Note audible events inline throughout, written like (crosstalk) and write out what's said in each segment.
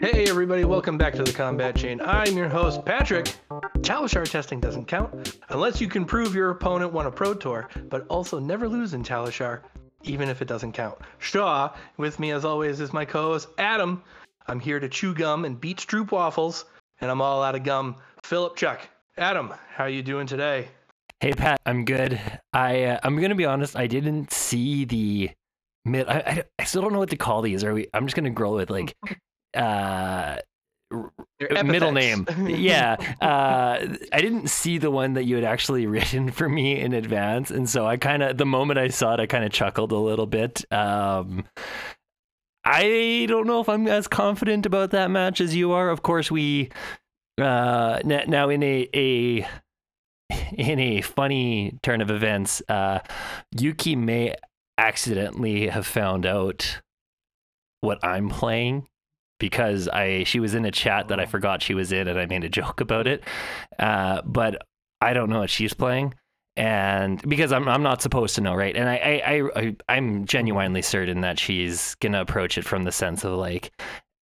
Hey everybody, welcome back to the Combat Chain. I'm your host, Patrick. Talishar testing doesn't count unless you can prove your opponent won a Pro Tour, but also never lose in Talishar, even if it doesn't count. Shaw, with me as always, is my co-host, Adam. I'm here to chew gum and beat Stroop waffles, and I'm all out of gum. Philip Chuck. Adam, how are you doing today? Hey Pat, I'm good. I uh, I'm gonna be honest. I didn't see the mid. I, I, I still don't know what to call these. Are we? I'm just gonna grow with like (laughs) uh middle name. (laughs) yeah. Uh, I didn't see the one that you had actually (laughs) written for me in advance, and so I kind of the moment I saw it, I kind of chuckled a little bit. Um, I don't know if I'm as confident about that match as you are. Of course, we uh, now in a a (laughs) in a funny turn of events, uh, Yuki may accidentally have found out what I'm playing because I she was in a chat that I forgot she was in and I made a joke about it. Uh, but I don't know what she's playing. And because I'm I'm not supposed to know, right? And I I, I, I I'm genuinely certain that she's gonna approach it from the sense of like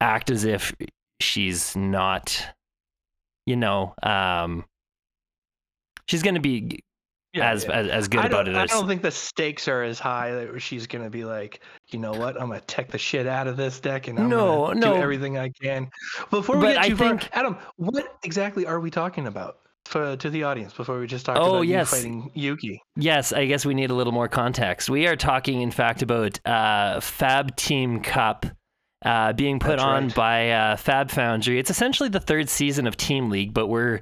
act as if she's not, you know, um, she's gonna be Yeah, as, yeah. as as good I about it I as don't think the stakes are as high that she's gonna be like, you know what, I'm gonna tech the shit out of this deck and I'm No, gonna no. do everything I can. Before we But get I too far, think- Adam, what exactly are we talking about for to the audience before we just talk Oh, about yes. you fighting Yuki? Yes, I guess we need a little more context. We are talking, in fact, about uh, Fab Team Cup uh, being put That's on right. by uh, Fab Foundry. It's essentially the third season of Team League, but we're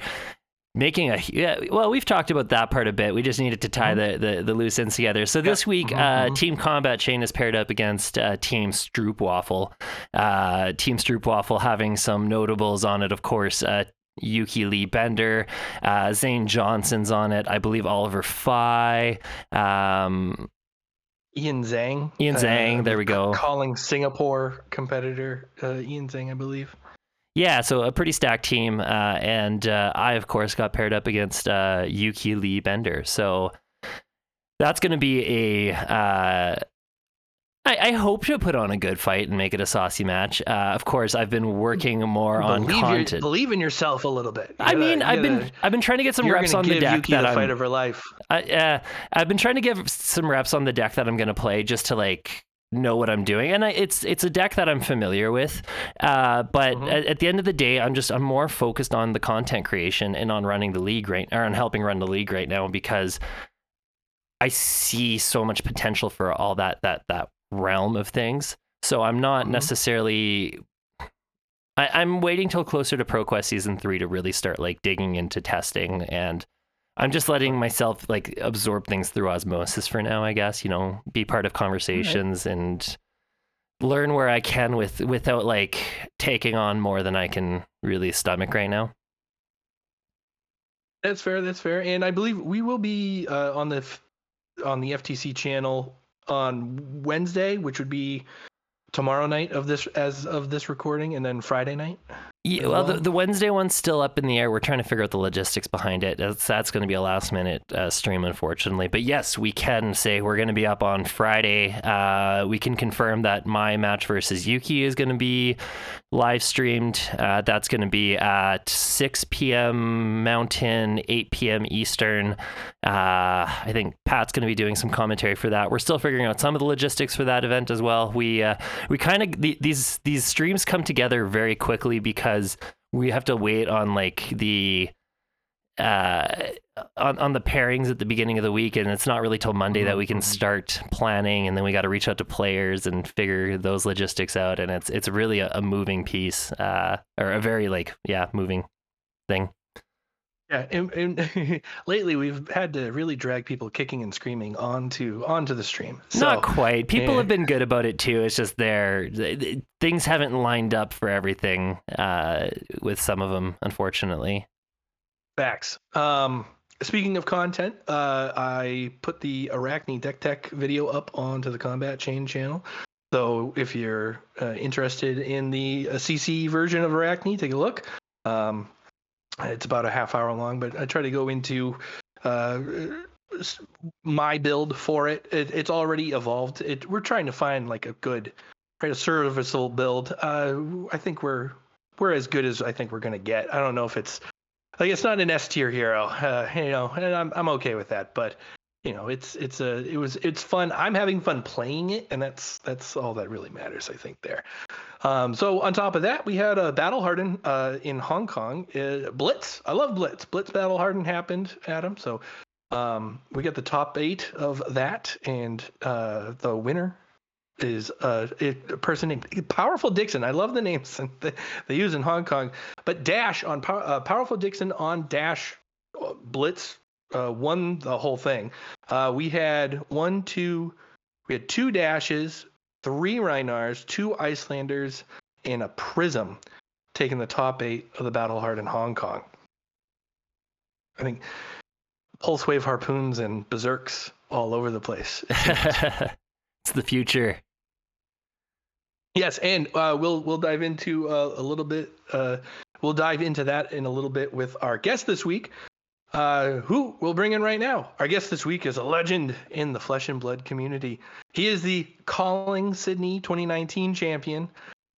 making a yeah, well we've talked about that part a bit we just needed to tie the, the, the loose ends together so this week Mhm, uh, mhm. team combat chain is paired up against uh, team stroop waffle uh, team stroop waffle having some notables on it of course uh, Yuki Lee Bender, uh, Zane Johnson's on it. I believe Oliver Fye, um, Ian Zhang. Ian uh, Zhang. There we go. Calling Singapore competitor uh, Ian Zhang, I believe. Yeah, so a pretty stacked team, uh, and uh, I of course got paired up against uh, Yuki Lee Bender. So that's going to be a. I, I hope to put on a good fight and make it a saucy match. Uh, of course, I've been working more on believe, your- content. believe in yourself a little bit. I mean, I've been I've been trying to get some reps on the deck Yuki that the I'm. fight of her life. I, uh, I've been trying to give some reps on the deck that I'm going to play just to like know what I'm doing, and I, it's it's a deck that I'm familiar with. Uh, but Mhm. at, at the end of the day, I'm just I'm more focused on the content creation and on running the league right or on helping run the league right now because I see so much potential for all that that that realm of things. So I'm not Mhm. necessarily. I, I'm waiting till closer to ProQuest season three to really start like digging into testing and I'm just letting myself like absorb things through osmosis for now, I guess, you know, be part of conversations and learn where I can with without like taking on more than I can really stomach right now. That's fair. That's fair. And I believe we will be uh, on the f- on the FTC channel on Wednesday, which would be tomorrow night of this as of this recording, and then Friday night. Yeah, well, the, the Wednesday one's still up in the air. We're trying to figure out the logistics behind it. That's, that's going to be a last minute uh, stream, unfortunately. But yes, we can say we're going to be up on Friday. Uh, we can confirm that my match versus Yuki is going to be live streamed. Uh, that's going to be at 6 p.m. Mountain, 8 p.m. Eastern. Uh, I think Pat's going to be doing some commentary for that. We're still figuring out some of the logistics for that event as well. We uh, we kind of the, these these streams come together very quickly because we have to wait on like the uh on, on the pairings at the beginning of the week and it's not really till monday that we can Mhm. start planning and then we got to reach out to players and figure those logistics out and it's it's really a, a moving piece uh or a very like yeah moving thing Yeah, and, and (laughs) lately we've had to really drag people kicking and screaming onto onto the stream. So not quite people eh. have been good about it too it's just there th- th- things haven't lined up for everything uh with some of them unfortunately Facts. Um, speaking of content, uh, I put the Arachne Deck Tech video up onto the Combat Chain channel. So if you're uh, interested in the uh, CC version of Arachne, take a look. Um, it's about a half hour long, but I try to go into uh, my build for it. it it's already evolved. It, we're trying to find like a good, right, a serviceable build. Uh, I think we're we're as good as I think we're gonna get. I don't know if it's like it's not an S tier hero, uh, you know, and I'm I'm okay with that. But you know, it's it's a it was it's fun. I'm having fun playing it, and that's that's all that really matters, I think. There. Um, so on top of that, we had a Battle Hardened uh, in Hong Kong. Uh, Blitz. I love Blitz. Blitz Battle Hardened happened, Adam. So um, we got the top eight of that, and uh, the winner is uh, a person named Powerful Dixon. I love the names (laughs) they use in Hong Kong. But Dash on uh, Powerful Dixon on Dash uh, Blitz uh, won the whole thing. Uh, we had one, two, we had two dashes, three Rhinars, two Iyslanders, and a Prism taking the top eight of the Battle Hardened Hong Kong. I think Pulse Wave harpoons and berserks all over the place. (laughs) it's the future. Yes, and uh, we'll we'll dive into uh, a little bit. Uh, we'll dive into that in a little bit with our guest this week, uh, who we'll bring in right now. Our guest this week is a legend in the flesh and blood community. He is the Calling Sydney 2019 champion.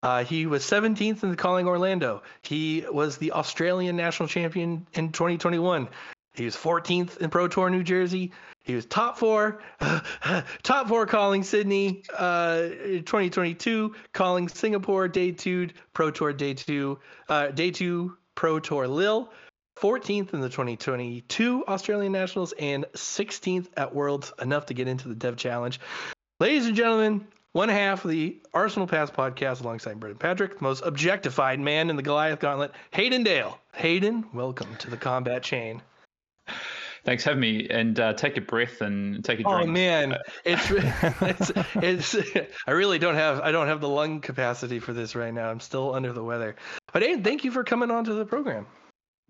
Uh, he was 17th in the Calling Orlando. He was the Australian national champion in 2021. He was 14th in Pro Tour New Jersey. He was top four, (laughs) top four calling Sydney, uh, 2022, calling Singapore day two, Pro Tour day two, uh, day two Pro Tour Lille, 14th in the 2022 Australian Nationals, and 16th at Worlds. Enough to get into the Dev Challenge. Ladies and gentlemen, one half of the Arsenal Pass podcast alongside Brendan Patrick, the most objectified man in the Goliath Gauntlet, Hayden Dale. Hayden, welcome to the combat chain. Thanks for having me, and uh, take a breath and take a drink. Oh man, it's, (laughs) it's it's I really don't have I don't have the lung capacity for this right now. I'm still under the weather. But Hayden, thank you for coming on to the program.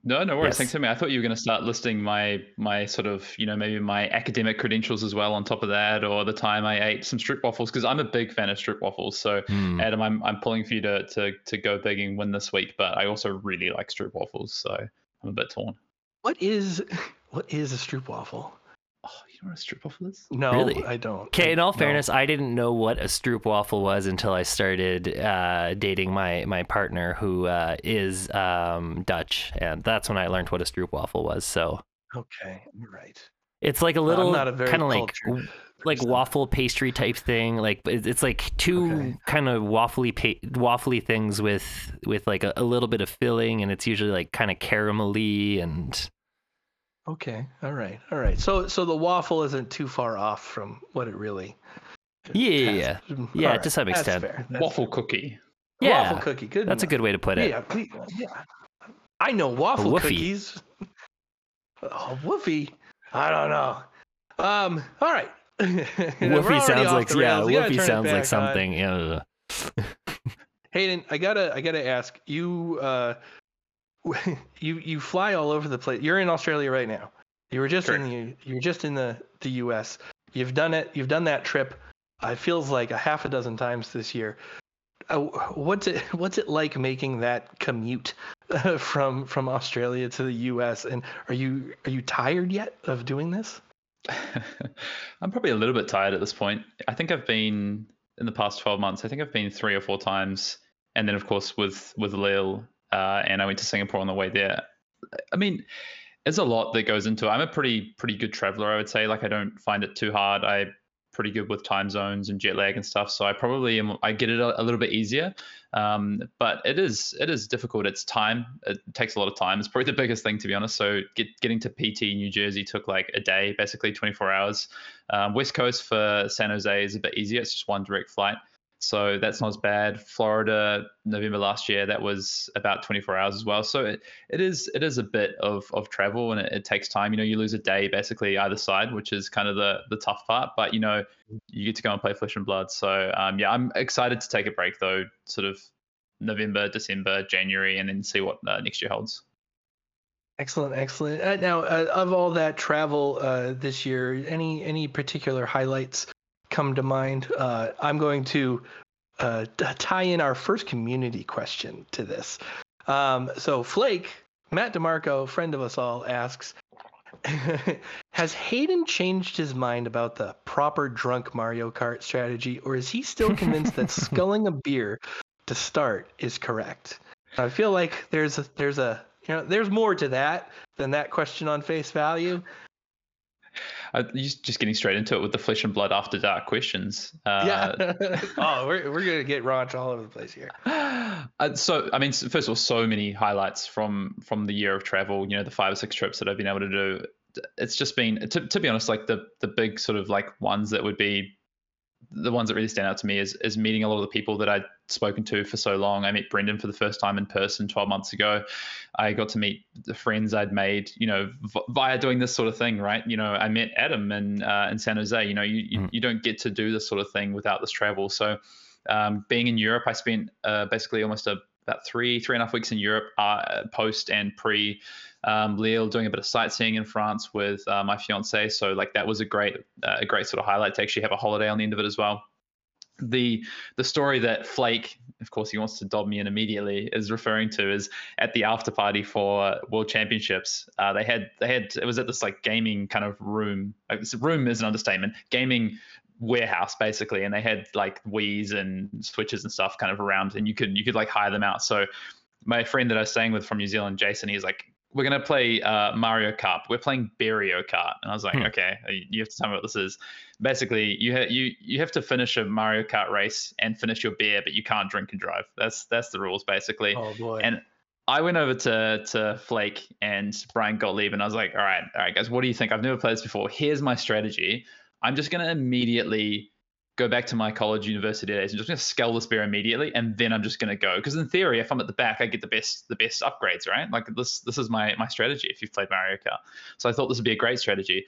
No, no worries. Yes. Thanks for me. I thought you were going to start listing my my sort of you know maybe my academic credentials as well on top of that, or the time I ate some strip waffles because I'm a big fan of strip waffles. So Hmm. Adam, I'm I'm pulling for you to to to go big and win this week, but I also really like strip waffles, so I'm a bit torn. What is (laughs) what is a stroopwafel? Oh, you know what a strip waffle is? No, Really? I don't. Okay, in all No. fairness, I didn't know what a stroopwafel was until I started uh, dating my my partner, who uh, is um, Dutch, and that's when I learned what a stroopwafel was. So Okay, all right. it's like a I'm little not kind of like cultured like waffle pastry type thing. Like it's it's like two Okay. kind of waffly pa- waffly things with with like a, a little bit of filling, and it's usually like kind of caramelly and Okay, all right, all right. So so the waffle isn't too far off from what it really. Yeah, has. yeah, All right, to some that's extent. fair, that's Waffle fair. cookie. yeah, waffle cookie. Good. that's a good way to put it. Yeah, we- yeah. I know waffle woofy. cookies. Oh, woofy. I don't know. Um. All right. (laughs) We're Woofy sounds like yeah, rails. Woofy sounds like back on. something. Yeah. Hayden, I gotta, I gotta ask you. Uh, (laughs) you you fly all over the place. You're in Australia right now. You were just in the, you were just in the the U.S. You've done it. You've done that trip. It feels like a half a dozen times this year. Uh, what's it (laughs) What's it like making that commute uh, (laughs) from from Australia to the U.S. And are you are you tired yet of doing this? I'm probably a little bit tired at this point. I think I've been in the past 12 months. I think I've been three or four times, and then of course with with Lille, uh, and I went to Singapore on the way there. I mean, it's a lot that goes into it. I'm a pretty pretty good traveler, I would say. Like I don't find it too hard. I pretty good with time zones and jet lag and stuff. So I probably am, I get it a, a little bit easier. Um, but it is it is difficult. It's time. It takes a lot of time. It's probably the biggest thing to be honest. So get, getting to PT New Jersey took like a day, basically 24 hours. Um, West Coast for San Jose is a bit easier. It's just one direct flight. So that's not as bad. Florida, November last year, that was about 24 hours as well. So it, it is it is a bit of, of travel and it, it takes time. You know, you lose a day basically either side, which is kind of the the tough part. But you know, you get to go and play flesh and blood. So um, yeah, I'm excited to take a break though, sort of November, December, January, and then see what uh, next year holds. Excellent, excellent. Uh, now, uh, of all that travel uh, this year, any any particular highlights come to mind. Uh, I'm going to uh, tie in our first community question to this. Um, so Flake, Matt DeMarco, friend of us all, asks, (laughs) has Hayden changed his mind about the proper drunk Mario Kart strategy, or is he still convinced that (laughs) sculling a beer to start is correct? I feel like there's a, there's a you know there's more to that than that question on face value. Just getting straight into it with the flesh and blood after dark questions. Uh, yeah. (laughs) (laughs) oh, we're we're gonna get raunch all over the place here. Uh, so, I mean, first of all, so many highlights from from the year of travel. You know, the five or six trips that I've been able to do. It's just been, to, to be honest, like the the big sort of like ones that would be the ones that really stand out to me is is meeting a lot of the people that I'd spoken to for so long. I met Brendan for the first time in person 12 months ago. I got to meet the friends I'd made, you know, via doing this sort of thing, right? You know, I met Adam in uh, in San Jose. You know, you, you, mm. you don't get to do this sort of thing without this travel. So, um, being in Europe, I spent uh, basically almost a about three three and a half weeks in Europe, uh, post and pre um, Lille, doing a bit of sightseeing in France with uh, my fiance. So like that was a great uh, a great sort of highlight to actually have a holiday on the end of it as well. The the story that Flake, of course, he wants to dob me in immediately, is referring to is at the after party for World Championships. Uh, they had they had it was at this like gaming kind of room. Like, this room is an understatement. Gaming warehouse basically and they had like Wii's and switches and stuff kind of around and you could you could like hire them out so my friend that I was staying with from New Zealand Jason he's like we're gonna play uh, Mario Kart. We're playing Beerio Kart, and I was like, hmm. okay, you have to tell me what this is. Basically, you ha- you you have to finish a Mario Kart race and finish your beer, but you can't drink and drive. That's that's the rules basically. Oh boy. And I went over to to Flake and Brian Gottlieb, and I was like, all right, all right, guys, what do you think? I've never played this before. Here's my strategy. I'm just gonna immediately go back to my college university days and just going to scale this beer immediately and then i'm just going to go because in theory if i'm at the back i get the best the best upgrades right like this this is my my strategy if you've played mario kart so i thought this would be a great strategy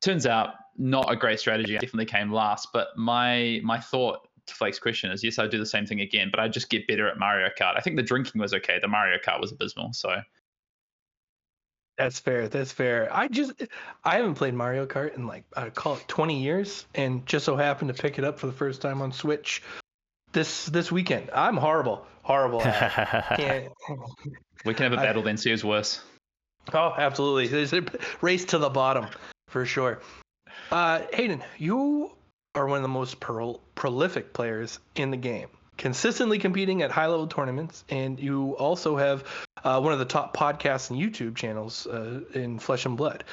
turns out not a great strategy I definitely came last but my my thought to Flake's question is yes, I'd do the same thing again, but I'd just get better at Mario Kart. I think the drinking was okay. The Mario Kart was abysmal. So that's fair. That's fair. I just I haven't played Mario Kart in like I call it 20 years, and just so happened to pick it up for the first time on Switch this this weekend. I'm horrible, horrible. (laughs) (laughs) we can have a battle I, then. See who's worse. Oh, absolutely. There's a race to the bottom for sure. Uh, Hayden, you are one of the most pro- prolific players in the game consistently competing at high level tournaments, and you also have uh, one of the top podcasts and YouTube channels uh, in Flesh and Blood.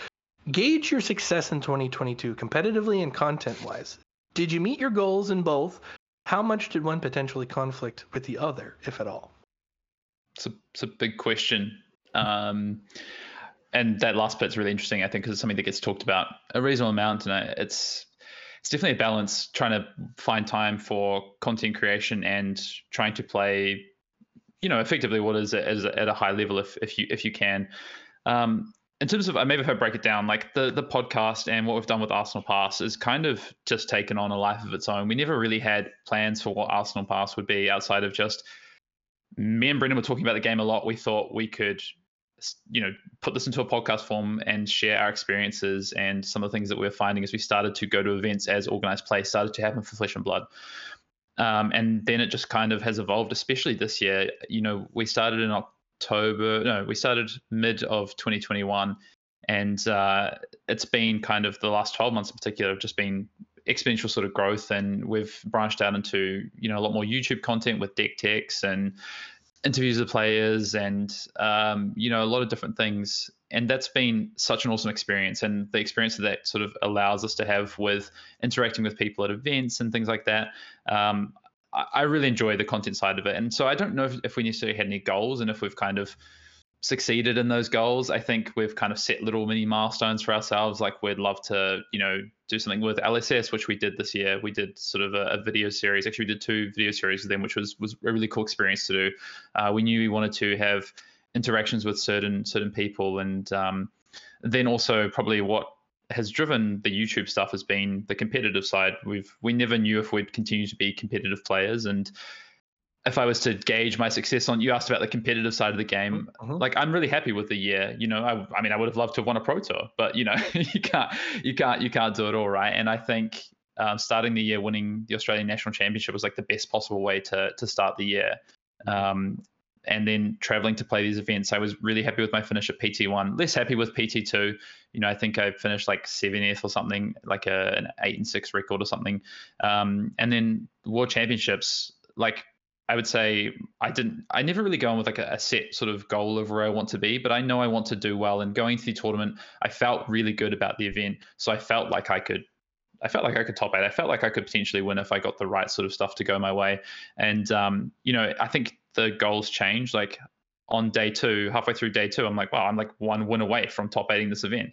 Gauge your success in 2022 competitively and content wise. Did you meet your goals in both? How much did one potentially conflict with the other, if at all? It's a, it's a big question. Um, and that last bit's really interesting, I think, because it's something that gets talked about a reasonable amount. And it's it's definitely a balance trying to find time for content creation and trying to play you know effectively what is, at a high level if, if you if you can um, in terms of I maybe if I break it down, like the the podcast and what we've done with Arsenal Pass is kind of just taken on a life of its own. We never really had plans for what Arsenal Pass would be outside of just me and Brendan were talking about the game a lot. We thought we could you know put this into a podcast form and share our experiences and some of the things that we are finding as we started to go to events as organized play started to happen for flesh and blood um, and then it just kind of has evolved especially this year. You know we started in october no we started mid of 2021 and uh, it's been kind of the last 12 months in particular have just been exponential sort of growth and we've branched out into you know a lot more youtube content with deck techs and interviews of players and um, you know a lot of different things. And that's been such an awesome experience. And the experience that that sort of allows us to have with interacting with people at events and things like that um, I, I, really enjoy the content side of it. And so i don't know if, if we necessarily had any goals and if we've kind of succeeded in those goals. I think we've kind of set little mini milestones for ourselves. Like we'd love to, you know, do something with LSS, which we did this year. We did sort of a, a video series. Actually, we did two video series with them, which was was a really cool experience to do. Uh, we knew we wanted to have interactions with certain certain people, and um, then also probably what has driven the YouTube stuff has been the competitive side. We've we never knew if we'd continue to be competitive players and if I was to gauge my success on, you asked about the competitive side of the game. Mm-hmm. Like I'm really happy with the year. You know, I, I mean, I would have loved to have won a pro tour, but you know, (laughs) you can't, you can't, you can't do it all, right? And I think um, starting the year winning the Australian National Championship was like the best possible way to to start the year. Um, and then traveling to play these events, I was really happy with my finish at PT1. Less happy with PT2. You know, I think I finished like 70th or something, like a, an eight and six record or something. Um, and then World Championships, like I would say I didn't I never really go on with like a, a, set sort of goal of where I want to be, but I know I want to do well. And going to the tournament, I felt really good about the event. So I felt like I could I felt like I could top eight. I felt like I could potentially win if I got the right sort of stuff to go my way. And um, you know, I think the goals change. Like on day two, halfway through day two, I'm like, wow, I'm like one win away from top eighting this event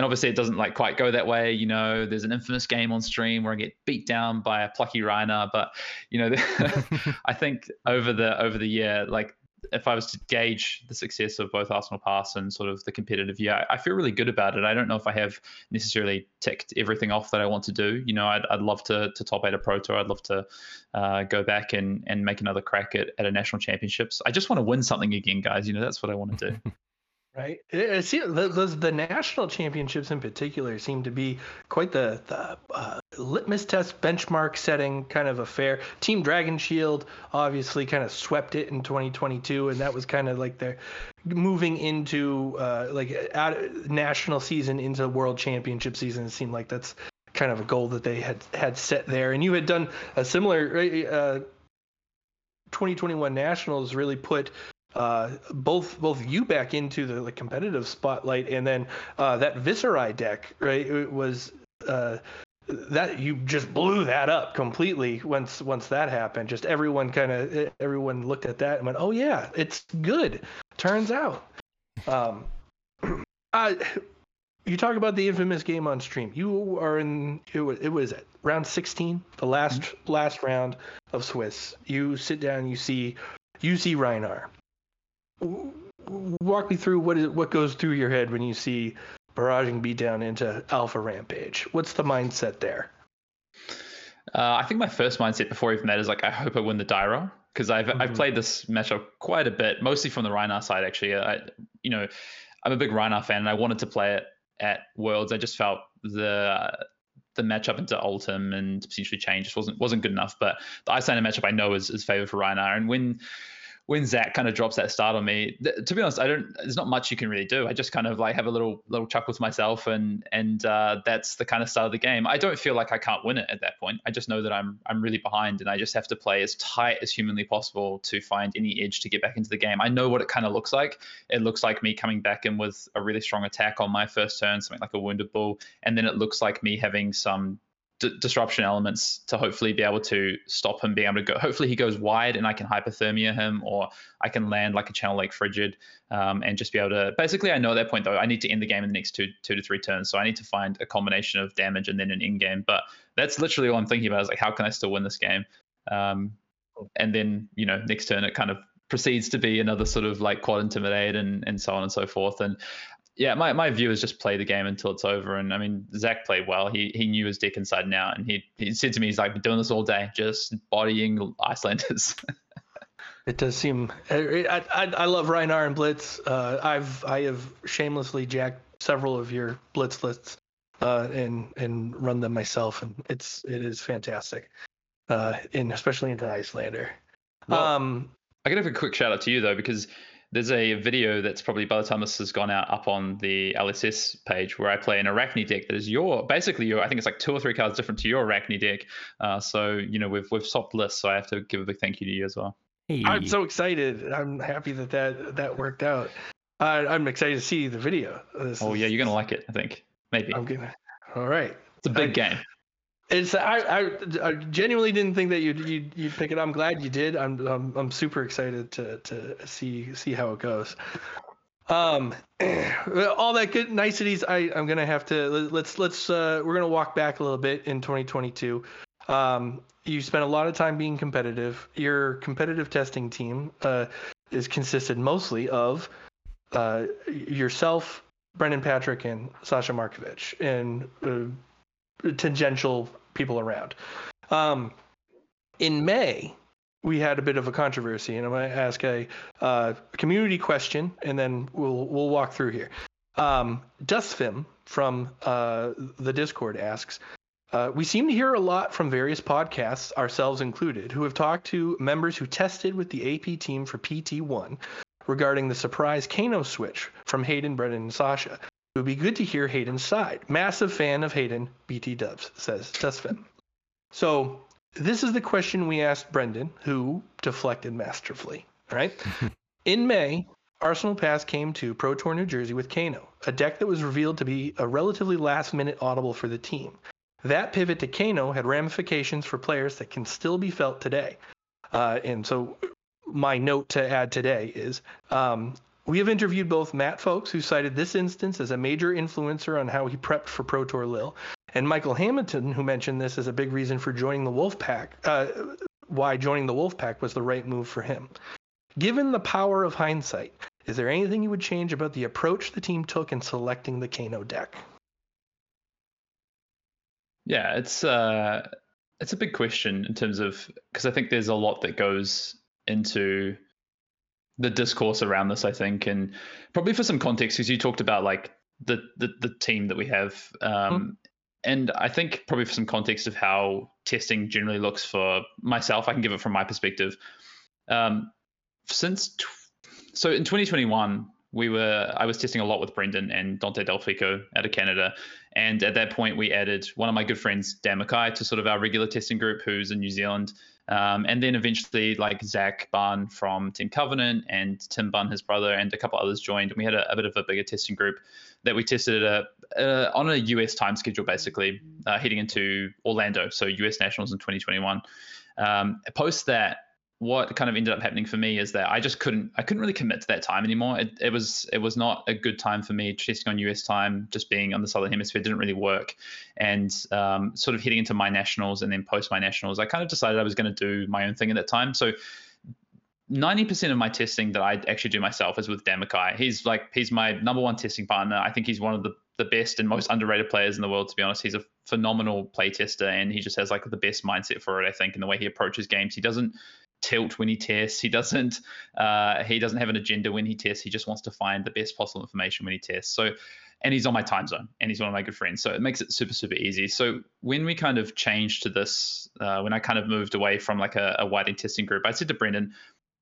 and obviously it doesn't like quite go that way. You know, there's an infamous game on stream where I get beat down by a plucky Rhinar, but you know, (laughs) (laughs) I think over the over the year, like if I was to gauge the success of both Arsenal Pass and sort of the competitive year, I feel really good about it. I don't know if I have necessarily ticked everything off that I want to do. You know, I'd, I'd love to, to top eight a Pro Tour. I'd love to uh, go back and, and make another crack at, at a national championships. I just want to win something again, guys. You know, that's what I want to do. (laughs) right? It, see, those the national championships in particular seem to be quite the the uh, litmus test benchmark setting kind of affair. Team Dragon Shield obviously kind of swept it in 2022, and that was kind of like their moving into uh, like national season into world championship season. It seemed like that's kind of a goal that they had had set there, and you had done a similar. Uh, 2021 Nationals really put uh, both both you back into the, the competitive spotlight, and then uh, that Viserai deck, right? It was uh, that you just blew that up completely once once that happened. Just everyone kind of everyone looked at that and went, "Oh yeah, it's good." Turns out, um, (clears throat) I. You talk about the infamous game on stream. You are in. It was, it was round 16, the last mm-hmm. last round of Swiss. You sit down. You see you see Rhinar walk me through what is what goes through your head when you see barraging beatdown into Alpha Rampage. What's the mindset there? Uh, I think my first mindset before even that is like I hope I win the Dyro because I've mm-hmm. I've played this matchup quite a bit, mostly from the Rhinar side actually. I, you know, I'm a big Rhinar fan and I wanted to play it at Worlds. I just felt the the matchup into Oldhim and potentially Chane just wasn't wasn't good enough. But the Iyslander matchup I know is, is favored for Rhinar. And when when Zach kind of drops that start on me, th- to be honest, I don't. There's not much you can really do. I just kind of like have a little little chuckle to myself, and and uh, that's the kind of start of the game. I don't feel like I can't win it at that point. I just know that I'm I'm really behind, and I just have to play as tight as humanly possible to find any edge to get back into the game. I know what it kind of looks like. It looks like me coming back in with a really strong attack on my first turn, something like a wounded bull, and then it looks like me having some d- disruption elements to hopefully be able to stop him being able to go. Hopefully he goes wide and I can hypothermia him, or I can land like a Channel Lake Frigid, um, and just be able to. Basically, I know at that point though I need to end the game in the next two two to three turns, so I need to find a combination of damage and then an in game. But that's literally all I'm thinking about is like how can I still win this game? Um, and then you know next turn it kind of proceeds to be another sort of like quad intimidate and and so on and so forth. And yeah, my, my view is just play the game until it's over. And I mean, Zach played well. He he knew his dick inside and out, and he he said to me, he's like, been doing this all day, just bodying Iyslanders. (laughs) it does seem. I, I, I love Rhinar and Blitz. Uh, I've I have shamelessly jacked several of your Blitz lists, uh, and and run them myself, and it's it is fantastic. Uh, in especially into Iyslander. Well, um, I gotta give a quick shout out to you though, because there's a video that's probably by the time this has gone out up on the LSS page where I play an Arachne deck that is your basically your I think it's like two or three cards different to your Arachne deck. Uh, so you know we've we've swapped lists, so I have to give a big thank you to you as well. Hey. I'm so excited. I'm happy that that that worked out. Uh, I'm excited to see the video. This oh is, yeah, you're gonna like it. I think maybe. I'm gonna. All right. It's a big I, game. It's I, I, I genuinely didn't think that you'd, you'd you'd pick it. I'm glad you did. I'm I'm, I'm super excited to to see see how it goes. Um, (clears throat) all that good niceties. I I'm gonna have to let's let's uh we're gonna walk back a little bit in 2022. Um, you spent a lot of time being competitive. Your competitive testing team uh is consisted mostly of uh yourself, Brendan Patrick, and Sasha Markovich, and uh, tangential people around. Um, in May, we had a bit of a controversy, and I'm going to ask a uh, community question, and then we'll we'll walk through here. Um, Dustfim from uh, the Discord asks, Uh, we seem to hear a lot from various podcasts, ourselves included, who have talked to members who tested with the AP team for PT1 regarding the surprise Kano switch from Hayden, Brendan, and Sasha. It would be good to hear Hayden's side. Massive fan of Hayden, BT Dubs, says Tesfin. So this is the question we asked Brendan, who deflected masterfully. Right? (laughs) In May, Arsenal Pass came to Pro Tour New Jersey with Kano, a deck that was revealed to be a relatively last minute audible for the team. That pivot to Kano had ramifications for players that can still be felt today. Uh, and so, my note to add today is um, we have interviewed both Matt Folks, who cited this instance as a major influencer on how he prepped for Pro Tour Lille, and Michael Hamilton, who mentioned this as a big reason for joining the Wolfpack, uh, why joining the Wolfpack was the right move for him. Given the power of hindsight, is there anything you would change about the approach the team took in selecting the Kano deck? Yeah, it's uh, it's a big question in terms of because I think there's a lot that goes into the discourse around this. I think, and probably for some context, because you talked about like the the, the team that we have, um, mm-hmm. and I think probably for some context of how testing generally looks for myself, I can give it from my perspective. Um, since t- so in 2021 we were I was testing a lot with Brendan and Dante Delfico out of Canada. And at that point we added one of my good friends, Dan Mackay, to sort of our regular testing group who's in New Zealand. Um, and then eventually like Zach Bunn from Team Covenant and Tim Bunn, his brother, and a couple others joined. And we had a, a bit of a bigger testing group that we tested a, uh, on a US time schedule, basically, uh, heading into Orlando, so US Nationals in 2021. Um, post that, what kind of ended up happening for me is that I just couldn't I couldn't really commit to that time anymore. It, it was it was not a good time for me testing on US time. Just being on the southern hemisphere didn't really work, and um, sort of heading into my nationals and then post my nationals, I kind of decided I was going to do my own thing at that time. So. 90% of my testing that I actually do myself is with Dan Mackay. He's like he's my number one testing partner. I think he's one of the the best and most underrated players in the world. To be honest, he's a phenomenal play tester, and he just has like the best mindset for it. I think, in the way he approaches games, he doesn't tilt when he tests. He doesn't uh, he doesn't have an agenda when he tests. He just wants to find the best possible information when he tests. So and he's on my time zone and he's one of my good friends. So it makes it super, super easy. So when we kind of changed to this, uh, when I kind of moved away from like a, a whiting testing group, I said to Brendan,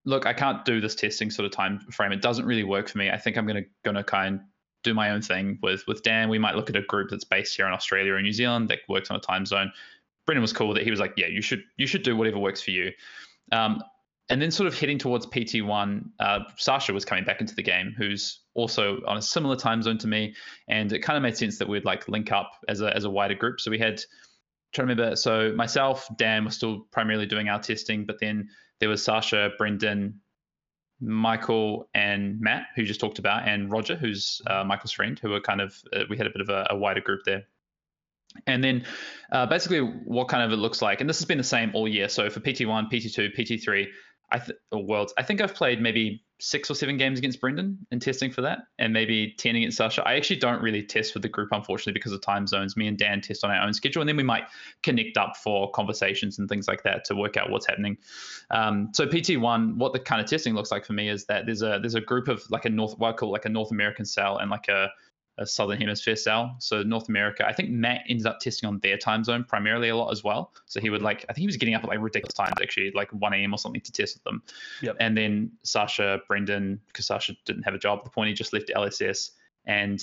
look, I can't do this testing sort of time frame. It doesn't really work for me. I think I'm gonna gonna kind of do my own thing with with Dan. We might look at a group that's based here in Australia or New Zealand that works on a time zone. Brendan was cool with it. He was like, yeah, you should you should do whatever works for you. Um, and then sort of heading towards PT1, uh, Sasha was coming back into the game, who's also on a similar time zone to me, and it kind of made sense that we'd like link up as a as a wider group. So we had trying to remember. So myself, Dan was still primarily doing our testing, but then there was Sasha, Brendan, Michael, and Matt, who just talked about, and Roger, who's uh, Michael's friend, who were kind of uh, we had a bit of a, a wider group there. And then uh, basically what kind of it looks like, and this has been the same all year. So for PT1, PT2, PT3, I th- or Worlds, I think I've played maybe six or seven games against Brendan in testing for that, and maybe ten against Sasha. I actually don't really test with the group, unfortunately, because of time zones. Me and Dan test on our own schedule, and then we might connect up for conversations and things like that to work out what's happening. Um, so PT one, what the kind of testing looks like for me is that there's a there's a group of like a North, what I call like a North American cell and like a a southern hemisphere cell. So North America, I think Matt ended up testing on their time zone primarily a lot as well. So he would mm-hmm. like, I think he was getting up at like ridiculous times actually, like 1 a.m. or something to test with them. Yep. And then Sasha, Brendan, because Sasha didn't have a job at the point, he just left LSS, and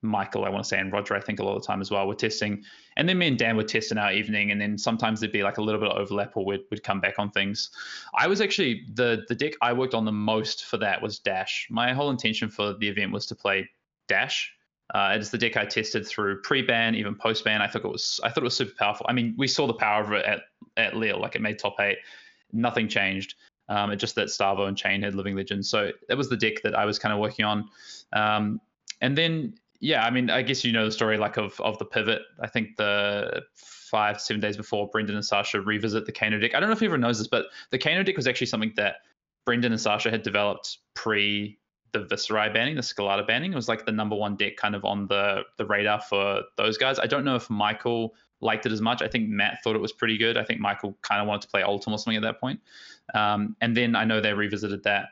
Michael, I want to say, and Roger, I think a lot of the time as well, were testing. And then me and Dan would test in our evening, and then sometimes there'd be like a little bit of overlap, or we'd, we'd come back on things. I was actually the the deck I worked on the most for that was Dash. My whole intention for the event was to play Dash uh, it's the deck I tested through pre-ban, even post-ban. I thought it was I thought it was super powerful. I mean, we saw the power of it at at Lille, like it made top eight. Nothing changed. Um, it just that Starvo and Chane had Living Legends. So that was the deck that I was kind of working on. Um, and then yeah, I mean, I guess you know the story like of of the pivot. I think the five seven days before Brendan and Sasha revisit the Kano deck. I don't know if everyone knows this, but the Kano deck was actually something that Brendan and Sasha had developed pre the Viserai banning, the Skelada banning. It was like the number one deck kind of on the the radar for those guys. I don't know if Michael liked it as much. I think Matt thought it was pretty good. I think Michael kind of wanted to play Oldhim or something at that point. Um, and then I know they revisited that.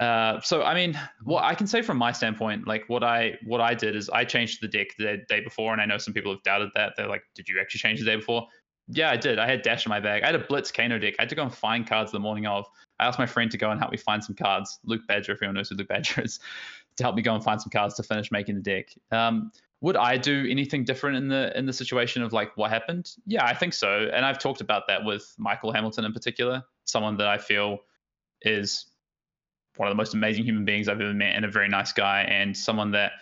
Uh, so I mean, what I can say from my standpoint, like what I what I did is I changed the deck the day before, and I know some people have doubted that. They're like, "Did you actually change the day before?" Yeah, I did. I had Dash in my bag. I had a Blitz Kano deck. I had to go and find cards the morning of. I asked my friend to go and help me find some cards. Luke Badger, if anyone knows who Luke (laughs) Badger is, to help me go and find some cards to finish making the deck. Um, would I do anything different in the in the situation of like what happened? Yeah, I think so. And I've talked about that with Michael Hamilton in particular, someone that I feel is one of the most amazing human beings I've ever met and a very nice guy and someone that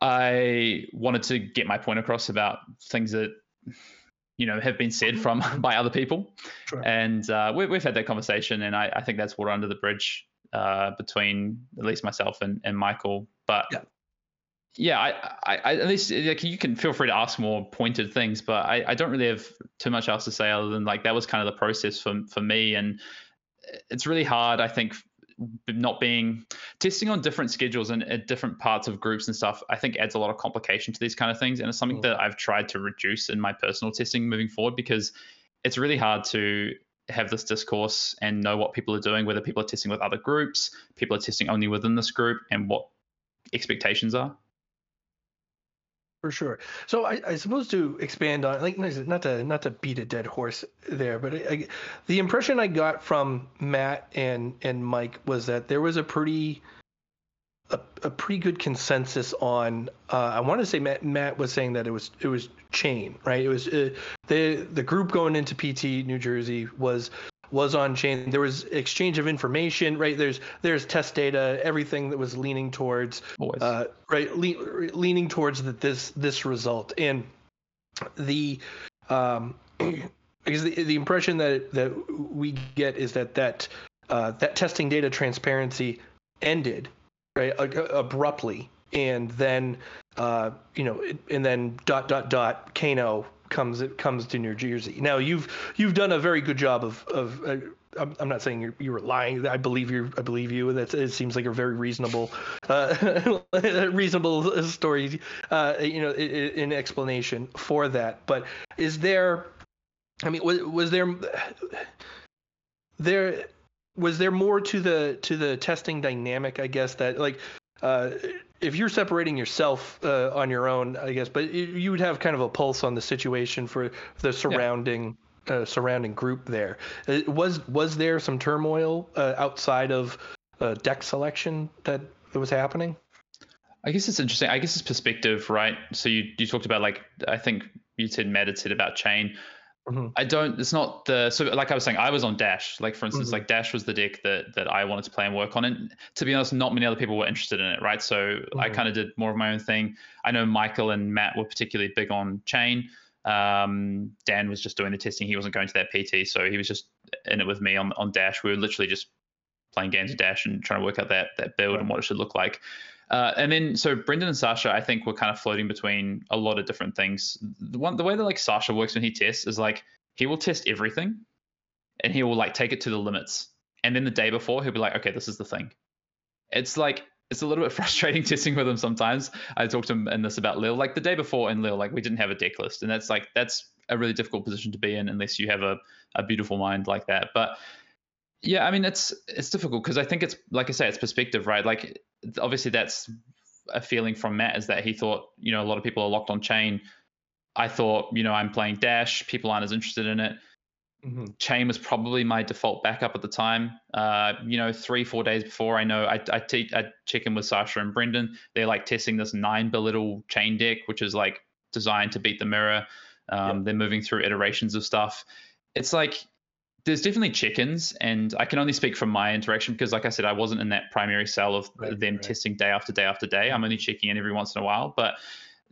I wanted to get my point across about things that you know have been said from (laughs) by other people. Sure. and uh, we, have had that conversation and I, I, think that's water under the bridge uh, between at least myself and, and Michael. But yeah, yeah I, I, I, at least like you can feel free to ask more pointed things but I, I don't really have too much else to say other than like that was kind of the process for, for me. And it's really hard I think not being testing on different schedules and at different parts of groups and stuff i think adds a lot of complication to these kind of things and it's something mm. that i've tried to reduce in my personal testing moving forward because it's really hard to have this discourse and know what people are doing whether people are testing with other groups people are testing only within this group and what expectations are for sure. So I, I suppose to expand on, like, not to not to beat a dead horse there, but I, I, the impression I got from Matt and and Mike was that there was a pretty a, a pretty good consensus on. Uh, I want to say Matt, Matt was saying that it was it was Chane, right? It was uh, the the group going into PT New Jersey was was on Chane. There was exchange of information, right? There's there's test data, everything that was leaning towards, uh, right, le- leaning towards that this this result, and the um, (clears throat) because the, the impression that that we get is that that uh, that testing data transparency ended right abruptly, and then uh, you know, and then dot dot dot Kano comes it comes to New Jersey. Now you've you've done a very good job of of. Uh, I'm, not saying you're, you were lying. I believe you. I believe you. That it seems like a very reasonable, uh, (laughs) reasonable story. Uh, you know, in explanation for that. But is there? I mean, was, was there? There was there more to the to the testing dynamic? I guess that like. Uh, if you're separating yourself uh, on your own, I guess, but you would have kind of a pulse on the situation for the surrounding yeah. uh, surrounding group there. Uh, was was there some turmoil uh, outside of uh, deck selection that, that was happening? I guess it's interesting. I guess it's perspective, right? So you you talked about like I think you said Matt had said about chain. Mm-hmm. I don't. It's not the so like I was saying. I was on Dash. Like for instance, mm-hmm. like Dash was the deck that that I wanted to play and work on. And to be honest, not many other people were interested in it, right? So mm-hmm. I kind of did more of my own thing. I know Michael and Matt were particularly big on Chane. Um, Dan was just doing the testing. He wasn't going to that PT, so he was just in it with me on on Dash. We were literally just playing games of Dash and trying to work out that that build right. and what it should look like. Uh, and then so Brendan and Sasha, I think were kind of floating between a lot of different things. The one the way that like Sasha works when he tests is like he will test everything and he will like take it to the limits. And then the day before he'll be like, okay, this is the thing. It's like it's a little bit (laughs) frustrating testing with him sometimes. I talked to him in this about Lille. Like the day before in Lille, like we didn't have a deck list. And that's like that's a really difficult position to be in unless you have a, a beautiful mind like that. But yeah, I mean it's it's difficult because I think it's like I say, it's perspective, right? Like obviously that's a feeling from Matt is that he thought, you know, a lot of people are locked on Chane. I thought, you know, I'm playing Dash, people aren't as interested in it. Mm-hmm. Chane was probably my default backup at the time. Uh, you know, three, four days before, I know I, I, te- I check in with Sasha and Brendan. They're like testing this nine belittle Chane deck, which is like designed to beat the mirror. Um, yep. They're moving through iterations of stuff. It's like there's definitely chickens, and I can only speak from my interaction because, like I said, I wasn't in that primary cell of right, them right. testing day after day after day. I'm only checking in every once in a while, but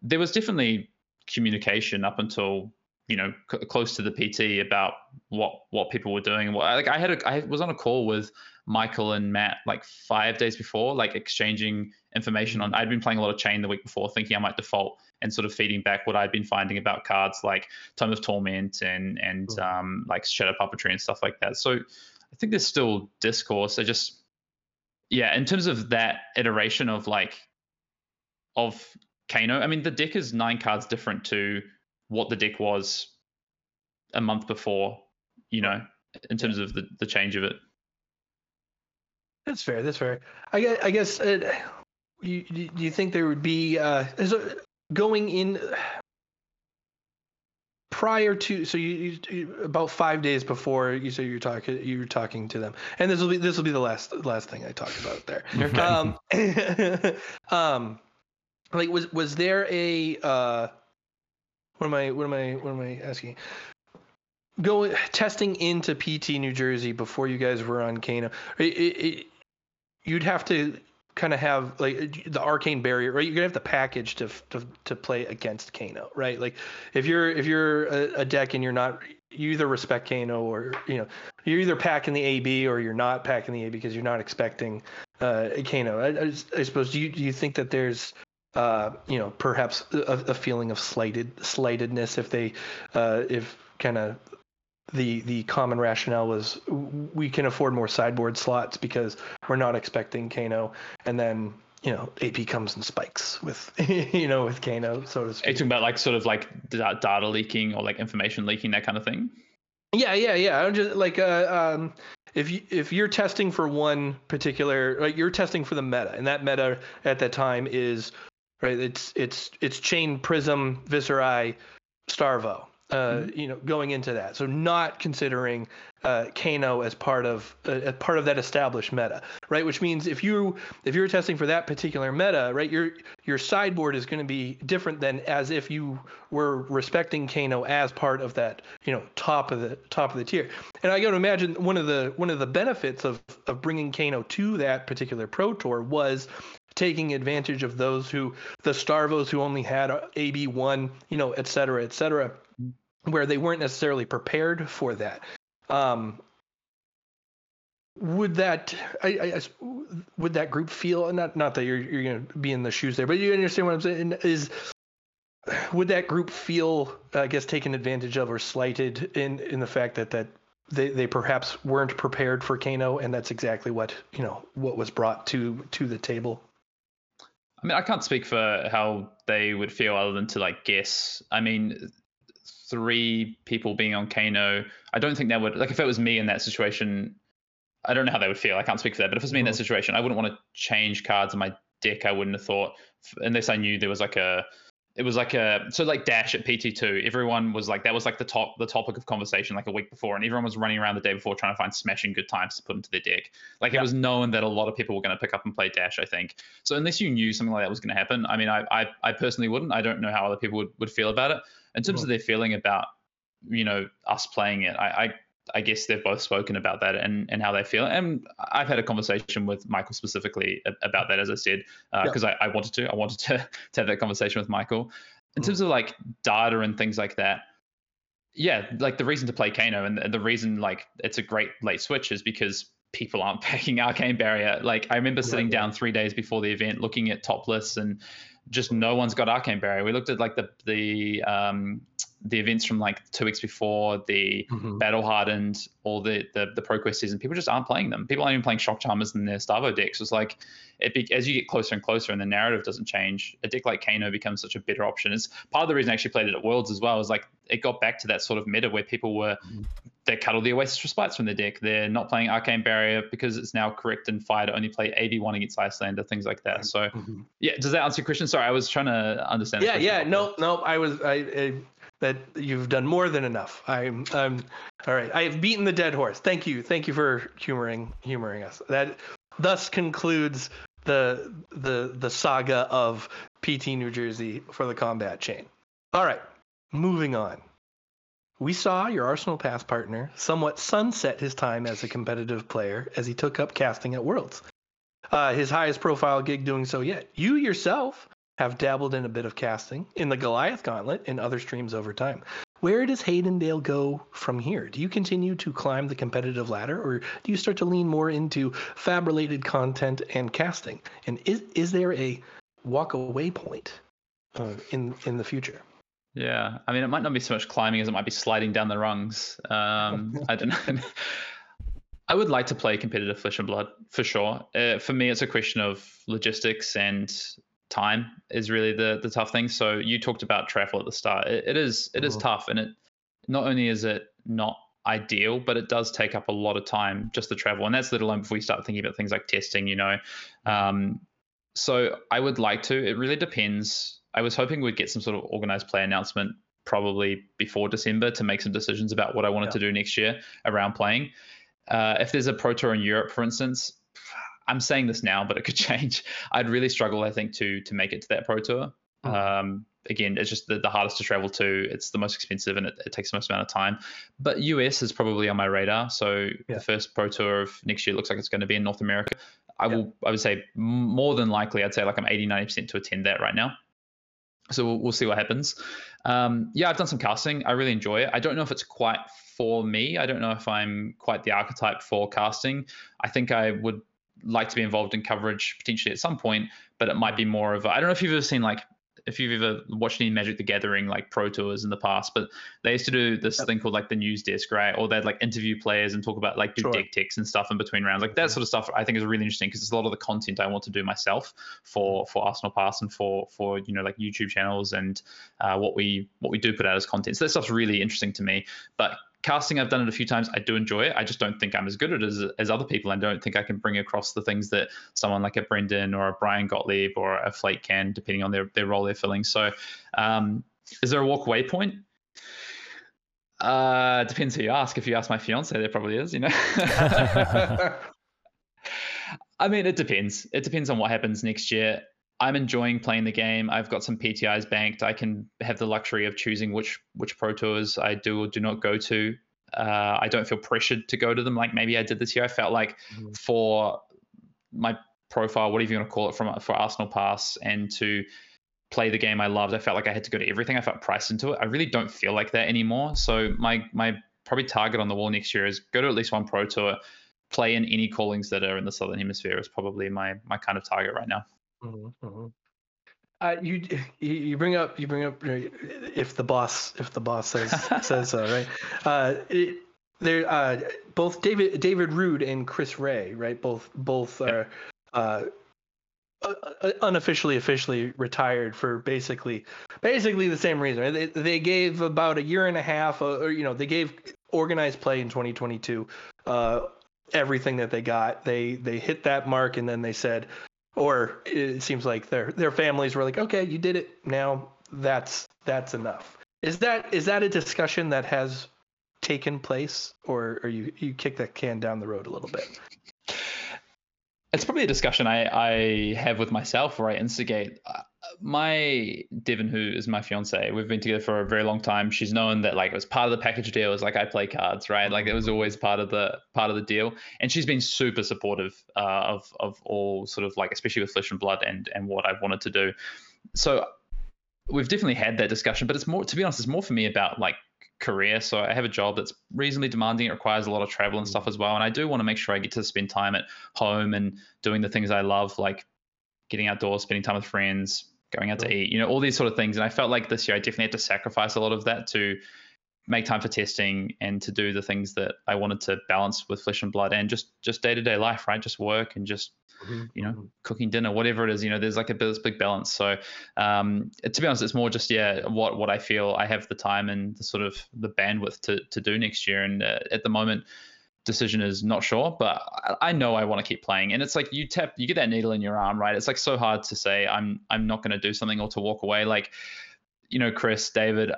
there was definitely communication up until you know c- close to the PT about what what people were doing. What like I had a, I was on a call with Michael and Matt like five days before, like exchanging information on. I'd been playing a lot of Chane the week before, thinking I might default and sort of feeding back what I'd been finding about cards like Tome of Torment and and cool. um, like Shadow Puppetry and stuff like that. So I think there's still discourse. I just yeah, in terms of that iteration of like of Kano, I mean the deck is nine cards different to what the deck was a month before, you know, in terms of the, the change of it. That's fair. That's fair. I guess. I guess. Uh, you, do you think there would be uh, going in prior to so you, you, about five days before you say you're talking you're talking to them and this will be this will be the last last thing I talk about there. (laughs) Okay. Um, (laughs) um, like was was there a uh, what am I what am I what am I asking? Go testing into PT New Jersey before you guys were on Kano. It, it, it, you'd have to kind of have like the arcane barrier, right? You're gonna have the package to to to play against Kano, right? Like if you're if you're a, a deck and you're not you either respect Kano or you know you're either packing the AB or you're not packing the AB because you're not expecting uh, Kano. I, I, I, suppose do you do you think that there's uh, you know perhaps a, a, feeling of slighted slightedness if they uh, if kind of the the common rationale was we can afford more sideboard slots because we're not expecting Kano, and then you know AP comes and spikes with (laughs) you know with Kano, so to speak. Are you talking about like sort of like data leaking or like information leaking that kind of thing? Yeah, yeah, yeah. I'm just like uh, um, if you if you're testing for one particular like you're testing for the meta, and that meta at that time is right. It's it's it's Chane prism Viserai Starvo uh, mm-hmm. you know, going into that. So not considering uh, Kano as part of uh, as part of that established meta, right? Which means if you if you're testing for that particular meta, right, your your sideboard is going to be different than as if you were respecting Kano as part of that, you know, top of the top of the tier. And I got to imagine one of the one of the benefits of of bringing Kano to that particular pro tour was taking advantage of those who the starvos who only had AB1, you know, et cetera, et cetera where they weren't necessarily prepared for that. Um, would that I, I, would that group feel not not that you're you're gonna be in the shoes there, but you understand what I'm saying is would that group feel I guess taken advantage of or slighted in in the fact that that they, they perhaps weren't prepared for Kano and that's exactly what you know what was brought to to the table. I mean, I can't speak for how they would feel other than to like guess. I mean, three people being on Kano, I don't think that would like if it was me in that situation. I don't know how they would feel. I can't speak for that, but if it was me in that mm-hmm. situation, I wouldn't want to change cards in my deck. I wouldn't have thought unless I knew there was like a it was like a so like dash at pt2 everyone was like that was like the top the topic of conversation like a week before and everyone was running around the day before trying to find smashing good times to put into their deck like yeah. it was known that a lot of people were going to pick up and play dash i think so unless you knew something like that was going to happen i mean I, I i personally wouldn't i don't know how other people would, would feel about it in terms of their feeling about you know us playing it I, I I guess they've both spoken about that and, and how they feel. And I've had a conversation with Michael specifically about that, as I said, because uh, I, I, wanted to. I wanted to, (laughs) to have that conversation with Michael. In mm. terms of like data and things like that, yeah, like the reason to play Kano and the reason like it's a great late switch is because people aren't (laughs) packing Arcane Barrier. Like I remember sitting yeah, yeah. down three days before the event looking at top lists and just no one's got Arcane Barrier. We looked at like the the um, the events from like two weeks before, the mm-hmm. battle hardened, all the, the the ProQuest season. People just aren't playing them. People aren't even playing Shock Charmers in their Starvo decks. It's like it be, as you get closer and closer, and the narrative doesn't change. A deck like Kano becomes such a better option. It's part of the reason I actually played it at Worlds as well. Is like it got back to that sort of meta where people were mm-hmm. They cut all the Oasis Respites from the deck. They're not playing Arcane Barrier because it's now correct and fire to only play AB one against Iyslander, things like that. So mm-hmm. yeah, does that answer your question? Sorry, I was trying to understand. Yeah, yeah, no, no, I was I, I that you've done more than enough. I'm, I'm all right. I have beaten the dead horse. Thank you, thank you for humoring humoring us. That thus concludes the the the saga of PT New Jersey for the combat chain. All right, moving on. We saw your Arsenal Pass partner somewhat sunset his time as a competitive player as he took up casting at Worlds. Uh, his highest profile gig doing so yet. You yourself have dabbled in a bit of casting in the Goliath Gauntlet and other streams over time. Where does Hayden Dale go from here? Do you continue to climb the competitive ladder, or do you start to lean more into fab-related content and casting? And is is there a walk away point uh, in in the future? Yeah, I mean, it might not be so much climbing as it might be sliding down the rungs. Um, I don't (laughs) know. I would like to play competitive Flesh and Blood for sure. Uh, for me, it's a question of logistics and time is really the the tough thing. So you talked about travel at the start. it, it is it is mm-hmm. tough, and it not only is it not ideal, but it does take up a lot of time just to travel, and that's let alone before we start thinking about things like testing. You know, um, so I would like to. It really depends. I was hoping we'd get some sort of organized play announcement probably before December to make some decisions about what I wanted Yeah. to do next year around playing. Uh, if there's a pro tour in Europe, for instance, I'm saying this now, but it could (laughs) change. I'd really struggle, I think, to to make it to that pro tour. Mhm. Um, again, it's just the, the hardest to travel to. It's the most expensive and it, it takes the most amount of time. But US is probably on my radar. So Yeah. the first pro tour of next year looks like it's going to be in North America. I Yeah. will, I would say more than likely, I'd say like I'm 80, 90% to attend that right now. So we'll, we'll see what happens. Um, yeah, I've done some casting. I really enjoy it. I don't know if it's quite for me. I don't know if I'm quite the archetype for casting. I think I would like to be involved in coverage potentially at some point, but it might be more of I don't know if you've ever seen like if you've ever watched any Magic the Gathering like pro tours in the past, but they used to do this Yep. thing called like the news desk, right? Or they'd like interview players and talk about like do Sure. deck ticks and stuff in between rounds. Like that Mhm. sort of stuff I think is really interesting because it's a lot of the content I want to do myself for for Arsenal Pass and for for you know like YouTube channels and uh, what we what we do put out as content. So that stuff's really interesting to me. But casting, I've done it a few times. I do enjoy it. I just don't think I'm as good at it as, as other people. and don't think I can bring across the things that someone like a Brendan or a Brian Gottlieb or a Flake can, depending on their, their role they're filling. So, um, is there a walk away point? Uh, depends who you ask. If you ask my fiance, there probably is. You know. (laughs) (laughs) I mean, it depends. It depends on what happens next year. I'm enjoying playing the game. I've got some PTIs banked. I can have the luxury of choosing which which pro tours I do or do not go to. Uh, I don't feel pressured to go to them like maybe I did this year. I felt like Mhm. for my profile, whatever you want to call it, from for Arsenal Pass and to play the game I loved, I felt like I had to go to everything. I felt priced into it. I really don't feel like that anymore. So my my probably target on the wall next year is go to at least one pro tour, play in any callings that are in the southern hemisphere is probably my my kind of target right now. Mhm, mhm. Uh, (laughs) you you bring up you bring up if the boss if the boss says says so right (laughs) uh it, there uh both David David Rude and Chris Ray right both both Yep. are uh unofficially officially retired for basically basically the same reason they, they gave about a year and a half uh, or you know they gave organized play in 2022 uh everything that they got they they hit that mark and then they said or it seems like their their families were like okay you did it. Now that's that's enough. Is that is that a discussion that has taken place? Or or you you kick that can down the road a little bit? It's probably a discussion I, I have with myself where I instigate. Uh, My Devon, who is my fiance, we've been together for a very long time. She's known that like it was part of the package deal. It was like I play cards, right? Like it was always part of the part of the deal. And she's been super supportive uh, of of all sort of like, especially with Flesh and Blood and and what I've wanted to do. So we've definitely had that discussion, but it's more to be honest, it's more for me about like career. So I have a job that's reasonably demanding. It requires a lot of travel and stuff as well. And I do want to make sure I get to spend time at home and doing the things I love, like getting outdoors, spending time with friends, going out to eat, you know, all these sort of things. And I felt like this year I definitely had to sacrifice a lot of that to make time for testing and to do the things that I wanted to balance with flesh and blood and just just day to day life, right? Just work and just you know cooking dinner whatever it is you know there's like a bit big balance so um to be honest it's more just yeah what what i feel i have the time and the sort of the bandwidth to to do next year and uh, at the moment decision is not sure but I, know i want to keep playing and it's like you tap you get that needle in your arm right it's like so hard to say i'm i'm not going to do something or to walk away like you know chris david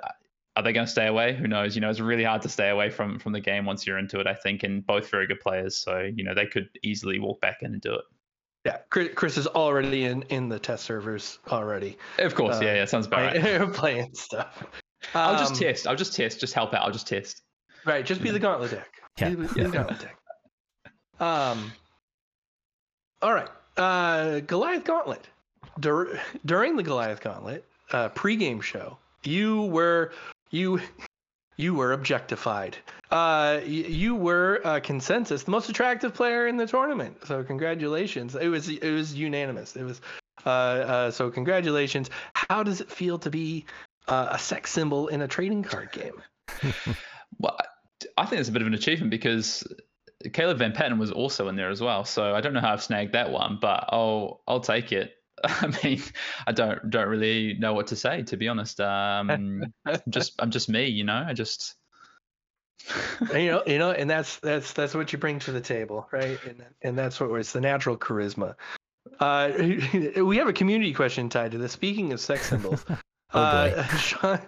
are they going to stay away who knows you know it's really hard to stay away from from the game once you're into it i think and both very good players so you know they could easily walk back in and do it yeah chris, is already in in the test servers already Of course, Uh, yeah, yeah, sounds about right. playing, (laughs) playing stuff I'll just Um, test. I'll just test. Just help out. I'll just test. Right, just be the gauntlet deck. Yeah. Be, the- be the gauntlet deck. Um. All right, uh, Goliath Gauntlet. Dur- during the Goliath Gauntlet uh, pregame show, you were you you were objectified. Uh, y- you were uh, consensus the most attractive player in the tournament. So congratulations. It was it was unanimous. It was uh, uh, so congratulations. How does it feel to be uh, a sex symbol in a trading card game? (laughs) Well, I- I think it's a bit of an achievement because Caleb Van Patten was also in there as well. So I don't know how I've snagged that one, but I'll I'll take it. (laughs) I mean, I don't don't really know what to say to be honest. Um, I'm (laughs) just I'm just me, you know. I just (laughs) you know, you know, and that's that's that's what you bring to the table, right? And and that's what it's the natural charisma. Uh, we have a community question tied to this. Speaking of sex symbols, Oh, uh, Sean,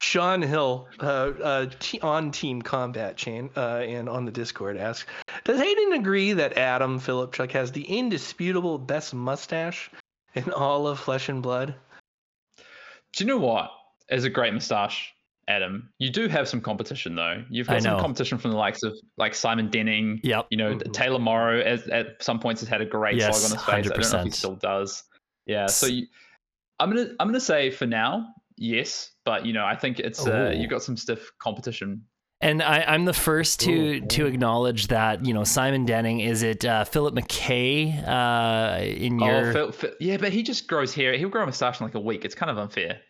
Sean Hill uh, uh, t- on Team Combat Chain uh, and on the Discord asks, does Hayden agree that Adam Philipchuk has the indisputable best mustache in all of Flesh and Blood? Do you know what? As a great moustache, Adam, you do have some competition though. You've I got some know. competition from the likes of like Simon Denning. Yep. You know, Mhm. Taylor Morrow as, at some points has had a great Yes, slog on his face. I don't know if he 100%. still does. Yeah. So you, I'm gonna I'm gonna say for now, yes. But you know, I think it's uh, you've got some stiff competition. And I, I'm the first to Ooh, to acknowledge that you know Simon Denning is it uh, Philip McKay uh, in your Oh, Phil, Phil, yeah, but he just grows hair. He'll grow a moustache in like a week. It's kind of unfair.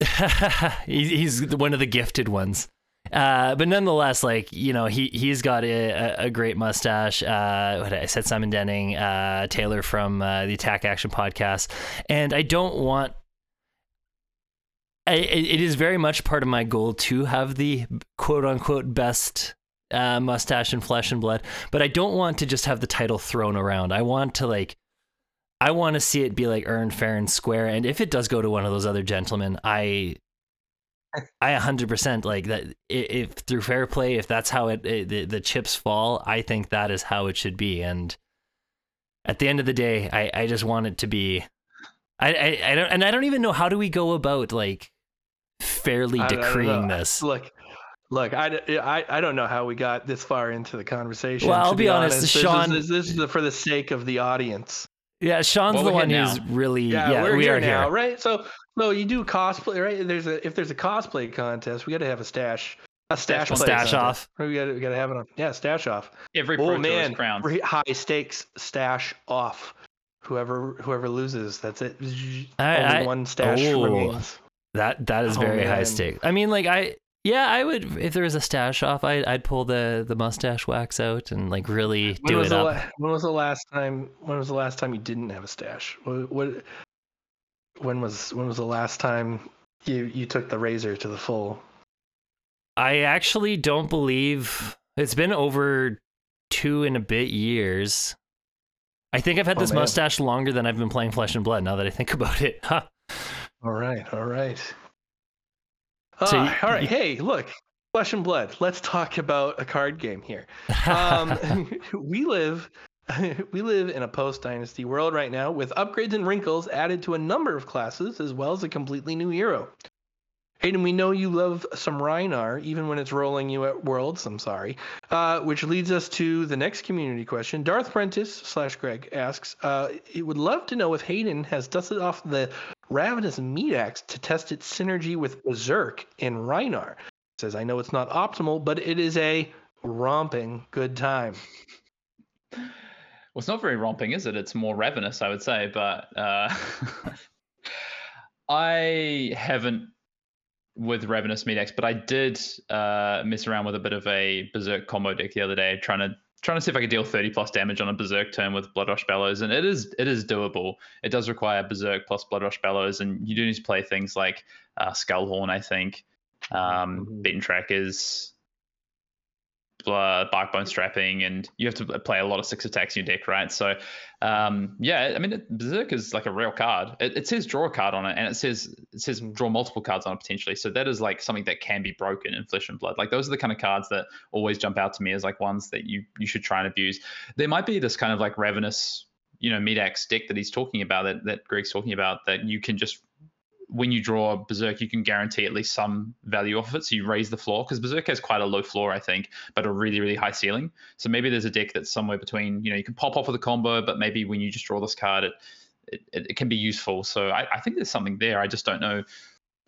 (laughs) he's, one of the gifted ones. Uh, but nonetheless, like you know, he he's got a, a, great mustache. Uh, what I said Simon Denning, uh, Taylor from uh, the Attack Action podcast, and I don't want. I, it is very much part of my goal to have the quote unquote best uh, mustache and flesh and blood, but I don't want to just have the title thrown around. I want to like I want to see it be like earned fair and square. And if it does go to one of those other gentlemen, I, I 100% like that. If through fair play, if that's how it, it the, the chips fall, I think that is how it should be. And at the end of the day, I, I just want it to be. I, I, I don't, and I don't even know how do we go about like fairly I don't- I don't decreeing this. Look, look, I, I, I don't know how we got this far into the conversation. Well, I'll to be honest, This is- Sean- This, this is for the sake of the audience. Yeah, Sean's Well, the one who's now. really Yeah, yeah. we're we here are now, here. right? So, so you do cosplay, right? There's a if there's a cosplay contest, we got to have a stash, a stash, Stash Stash off. We got to we got to have it on. Yeah, stash off. Every pro Oh tour man, re- high stakes stash off. Whoever whoever loses, that's it. I- Only I- one stash oh. remains. That that is Oh, very high stakes. I mean, like I yeah, I would if there was a stash off, I I'd pull the the mustache wax out and like really When do it up. la- when was the last time? When was the last time you didn't have a stash? What, what when was when was the last time you you took the razor to the full? I actually don't believe it's been over two and a bit years. I think I've had Oh, this man. mustache longer than I've been playing Flesh and Blood. Now that I think (laughs) about it, huh? All right, all right. So Ah, you- all right. you- Hey, look, flesh and blood. Let's talk about a card game here. Um, (laughs) (laughs) we live, (laughs) we live in a post dynasty world right now with upgrades and wrinkles added to a number of classes, as well as a completely new hero. Hayden, we know you love some Rhinar, even when it's rolling you at Worlds. I'm sorry. Uh, which leads us to the next community question. Darth Prentice slash Greg asks, uh, he would love to know if Hayden has dusted off the Ravenous Meataxe to test its synergy with Berserk in Rhinar. Says, I know it's not optimal, but it is a romping good time. Well, it's not very romping, is it? It's more ravenous, I would say. But uh, (laughs) I haven't with Ravenous Meataxe, but I did uh, mess around with a bit of a Berserk combo deck the other day, trying to trying to see if I could deal 30 plus damage on a Berserk turn with Blood Rush Bellows, and it is it is doable. It does require Berserk plus Blood Rush Bellows, and you do need to play things like uh, Skullhorn, I think. Um, Mhm. Beaten Trackers, uh, Barkbone Strapping, and you have to play a lot of six attacks in your deck, right? So, um, yeah, I mean, Berserk is like a real card. It, it says draw a card on it, and it says it says draw multiple cards on it potentially. So that is like something that can be broken in Flesh and Blood. Like those are the kind of cards that always jump out to me as like ones that you you should try and abuse. There might be this kind of like ravenous, you know, Meataxe deck that he's talking about that that Greg's talking about that you can just when you draw Berserk, you can guarantee at least some value off of it. So you raise the floor because Berserk has quite a low floor, I think, but a really, really high ceiling. So maybe there's a deck that's somewhere between, you know, you can pop off with a combo, but maybe when you just draw this card, it it, it, can be useful. So I, I think there's something there. I just don't know.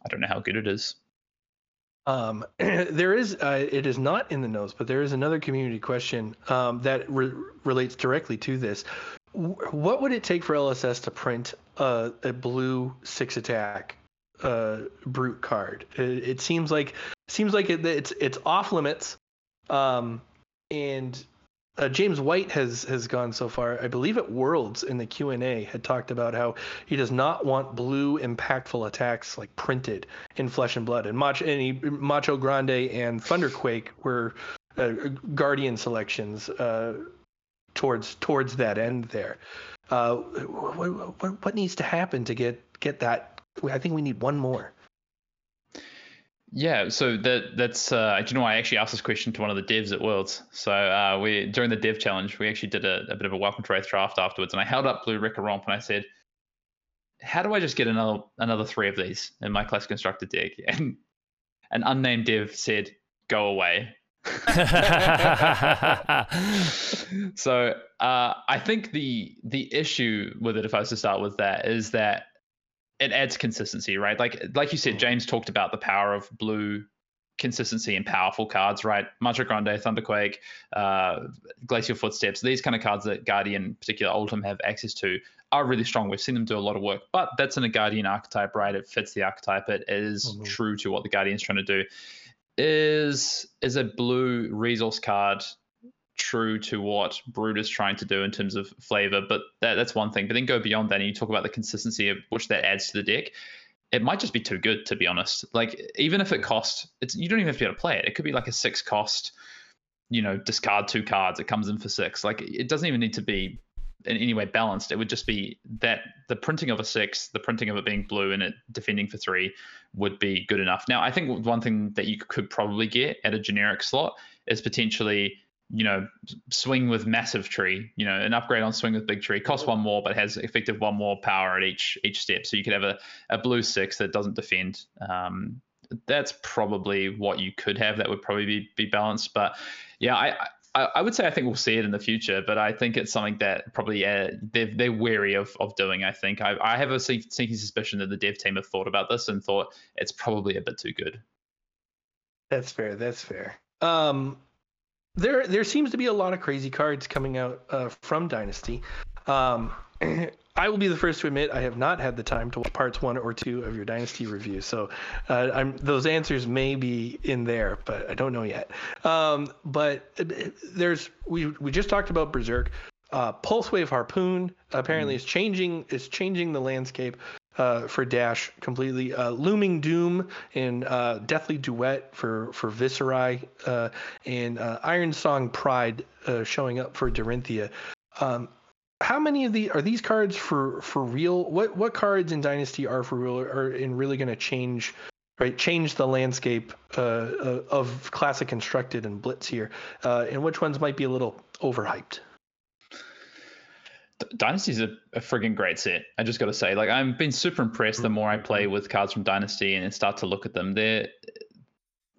I don't know how good it is. Um, (clears throat) there is, uh, it is not in the notes, but there is another community question um, that re- relates directly to this. W- What would it take for LSS to print a, a blue six attack uh, brute card? It, it seems like seems like it, it's it's off limits, um, and uh, James White has has gone so far. I believe at Worlds in the Q and A had talked about how he does not want blue impactful attacks like printed in Flesh and Blood. And Macho, and he, Macho Grande and Thunderquake were uh, Guardian selections uh, towards towards that end there. Uh, what, what, what needs to happen to get get that? I think we need one more. Yeah, so that that's uh, do you know I actually asked this question to one of the devs at Worlds. So uh, we during the dev challenge we actually did a, a bit of a welcome to Rathe draft afterwards, and I held up Blue Wrecker Romp and I said, "How do I just get another another three of these in my class constructed deck?" (laughs) And an unnamed dev said, "Go away." (laughs) so uh, I think the the issue with it, if I was to start with that, is that it adds consistency, right? Like like you said, mm. James talked about the power of blue consistency and powerful cards, right? Macho Grande, Thunderquake, uh, Glacial Footsteps, these kind of cards that Guardian, particular Oldhim, have access to are really strong. We've seen them do a lot of work, but that's in a Guardian archetype, right? It fits the archetype. It is mm-hmm. true to what the Guardian's trying to do. Is is a blue resource card true to what Brute is trying to do in terms of flavor, but that, that's one thing. But then go beyond that and you talk about the consistency of which that adds to the deck. It might just be too good, to be honest. Like even if it costs, it's you don't even have to be able to play it. It could be like a six cost, you know, discard two cards. It comes in for six. Like it doesn't even need to be in any way balanced. It would just be that the printing of a six, the printing of it being blue and it defending for three would be good enough. Now, I think one thing that you could probably get at a generic slot is potentially you know, swing with massive tree, you know, an upgrade on swing with big tree costs one more, but has effective one more power at each each step. So you could have a, a blue six that doesn't defend. Um, that's probably what you could have. That would probably be, be balanced. But yeah, I, I, would say I think we'll see it in the future, but I think it's something that probably uh, they're, they're wary of, of doing. I think I, I have a sneaky suspicion that the dev team have thought about this and thought it's probably a bit too good. That's fair. That's fair. Um, there there seems to be a lot of crazy cards coming out uh, from Dynasty. Um, (clears throat) I will be the first to admit I have not had the time to watch parts one or two of your Dynasty review, so uh, those answers may be in there, but I don't know yet. Um, but uh, there's we we just talked about Berserk. Uh, Pulse Wave Harpoon apparently mm. is changing is changing the landscape uh, for Dash completely. Uh, Looming Doom and uh, Deathly Duet for for Viserai uh, and uh, Ironsong Pride uh, showing up for Dorinthia. Um, how many of the are these cards for for real? What what cards in Dynasty are for real are in really going to change? Right, change the landscape of classic constructed and blitz here, uh, and which ones might be a little overhyped. Dynasty's a, a frigging great set. I just got to say, like, I've been super impressed the more I play mm-hmm. with cards from Dynasty and start to look at them. They're